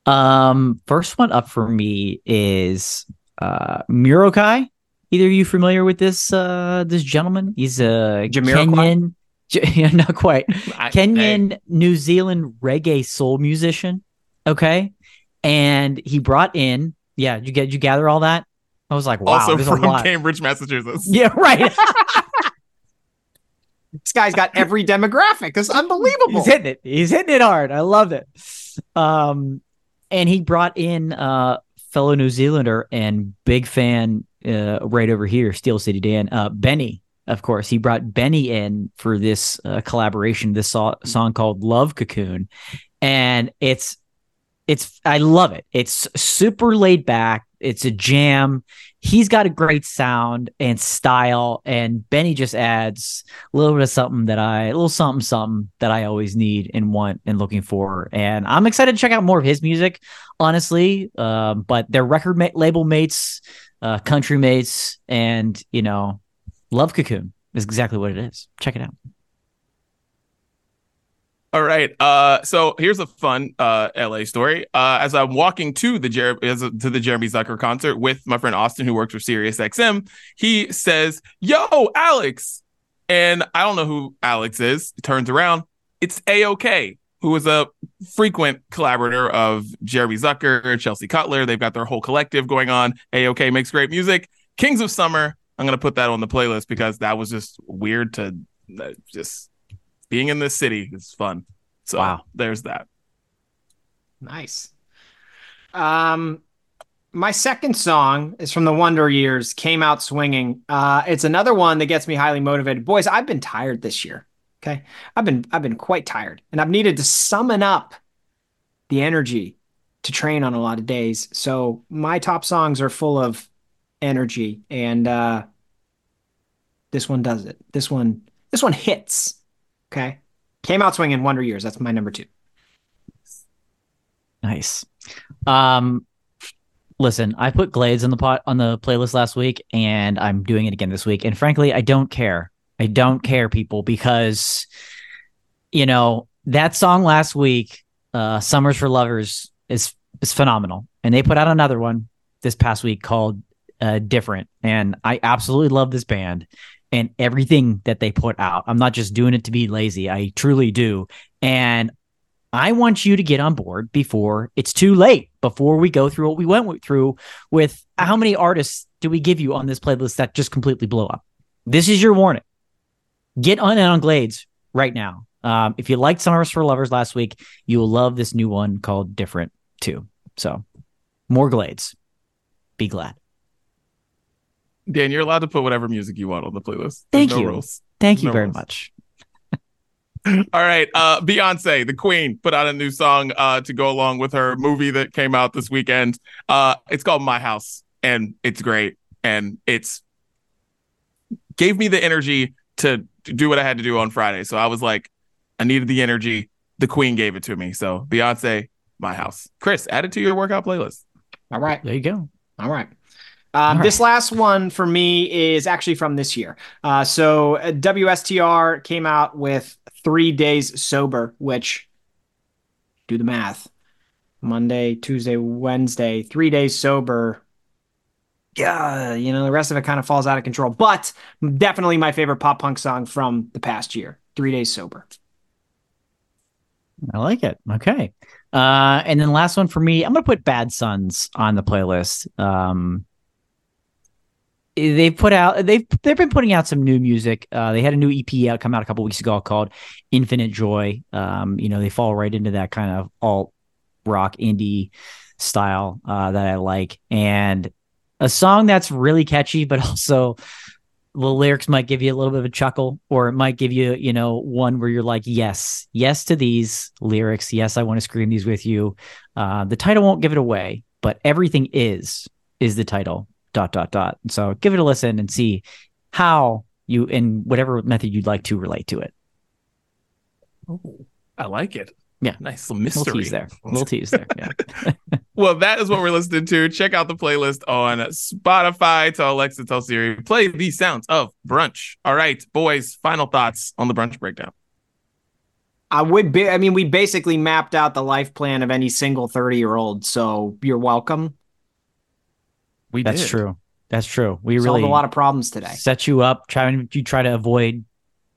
[SPEAKER 2] um, first one up for me is uh Muroki. Either of you familiar with this uh this gentleman? He's a Kenyan yeah, not quite. Kenyan, I, New Zealand reggae soul musician. Okay. And he brought in, yeah, you get you gather all that? I was like, wow.
[SPEAKER 3] Also from Cambridge, Massachusetts.
[SPEAKER 2] Yeah, right.
[SPEAKER 1] this guy's got every demographic. It's unbelievable.
[SPEAKER 2] He's hitting it. He's hitting it hard. I love it. Um, and he brought in uh fellow New Zealander and big fan uh, right over here, Steel City Dan, uh, Benee of course, he brought Benee in for this uh, collaboration, this so- song called Love Cocoon. And it's, it's, I love it. It's super laid back. It's a jam. He's got a great sound and style, and Benee just adds a little bit of something that I, a little something, something that I always need and want and looking for. And I'm excited to check out more of his music, honestly. Um, but they're record ma- label mates, uh, country mates, and you know, Love Cocoon is exactly what it is. Check it out.
[SPEAKER 3] All right. Uh, so here's a fun uh, LA story. Uh, as I'm walking to the Jer- a, to the Jeremy Zucker concert with my friend Austin, who works for Sirius XM, he says, "Yo, Alex," and I don't know who Alex is. Turns around, it's ayokay, who is a frequent collaborator of Jeremy Zucker, Chelsea Cutler. They've got their whole collective going on. ayokay makes great music. Kings of Summer I'm gonna put that on the playlist because that was just weird to uh, just being in this city is fun. So wow. there's that.
[SPEAKER 1] Nice. Um, my second song is from the Wonder Years, Came Out Swinging. Uh, it's another one that gets me highly motivated. Boys, I've been tired this year. Okay, I've been I've been quite tired, and I've needed to summon up the energy to train on a lot of days. So my top songs are full of energy and uh this one does it. This one this one hits okay? Came out swinging wonder years. That's my number two.
[SPEAKER 2] Nice. Um listen i put glades on the pot on the playlist last week and i'm doing it again this week. And frankly i don't care. I don't care people because you know that song last week uh summers for lovers is is phenomenal. And they put out another one this past week called uh, different. And I absolutely love this band and everything that they put out. I'm not just doing it to be lazy. I truly do. And I want you to get on board before it's too late, before we go through what we went through with how many artists do we give you on this playlist that just completely blow up? This is your warning. Get on on Glades right now. Um, if you liked Summers for Lovers last week, you will love this new one called Different too. So, more Glades. Be glad.
[SPEAKER 3] Dan, you're allowed to put whatever music you want on the playlist.
[SPEAKER 2] There's Thank no you. Rules. Thank you no very rules. much.
[SPEAKER 3] All right. Uh Beyonce, the Queen, put out a new song uh to go along with her movie that came out this weekend. Uh it's called My House and it's great and it's gave me the energy to, to do what I had to do on Friday. So I was like I needed the energy. The Queen gave it to me. So Beyonce, My House. Chris, add it to your workout playlist.
[SPEAKER 1] All right.
[SPEAKER 2] There you go.
[SPEAKER 1] All right. Um, right. This last one for me is actually from this year. Uh, so uh, WSTR came out with three days sober, which do the math. Monday, Tuesday, Wednesday, three days sober. Yeah, you know, the rest of it kind of falls out of control. But definitely my favorite pop punk song from the past year, Three Days Sober.
[SPEAKER 2] I like it. Okay. Uh, and then last one for me, I'm gonna put Bad Suns on the playlist. Um, they put out they've they've been putting out some new music. Uh, they had a new EP out come out a couple weeks ago called Infinite Joy. Um, you know, they fall right into that kind of alt rock indie style uh, that I like, and a song that's really catchy, but also the lyrics might give you a little bit of a chuckle, or it might give you, you know, one where you're like, yes, yes to these lyrics. Yes, I want to scream these with you. Uh, the title won't give it away, but everything is is the title. Dot dot dot. So give it a listen and see how you, in whatever method you'd like to relate to it.
[SPEAKER 3] Oh, I like it.
[SPEAKER 2] Yeah.
[SPEAKER 3] Nice little mystery.
[SPEAKER 2] Little tease there. Little tease there. Yeah.
[SPEAKER 3] well, that is what we're listening to. Check out the playlist on Spotify. Tell Alexa, tell Siri, play these sounds of brunch. All right, boys, final thoughts on the brunch breakdown.
[SPEAKER 1] I would be, I mean, we basically mapped out the life plan of any single 30 year old. So you're welcome.
[SPEAKER 2] We That's did. true. That's true. We
[SPEAKER 1] Solved
[SPEAKER 2] really
[SPEAKER 1] a lot of problems today.
[SPEAKER 2] Set you up. Trying you try to avoid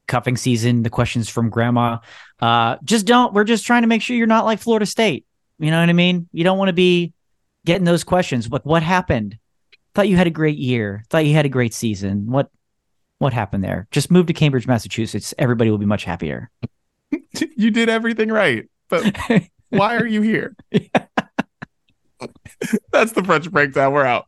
[SPEAKER 2] cuffing season, the questions from grandma. Uh, just don't. We're just trying to make sure you're not like Florida State. You know what I mean? You don't want to be getting those questions. Like, what happened? Thought you had a great year. Thought you had a great season. What what happened there? Just move to Cambridge, Massachusetts. Everybody will be much happier.
[SPEAKER 3] you did everything right, but why are you here? That's the French breakdown. We're out.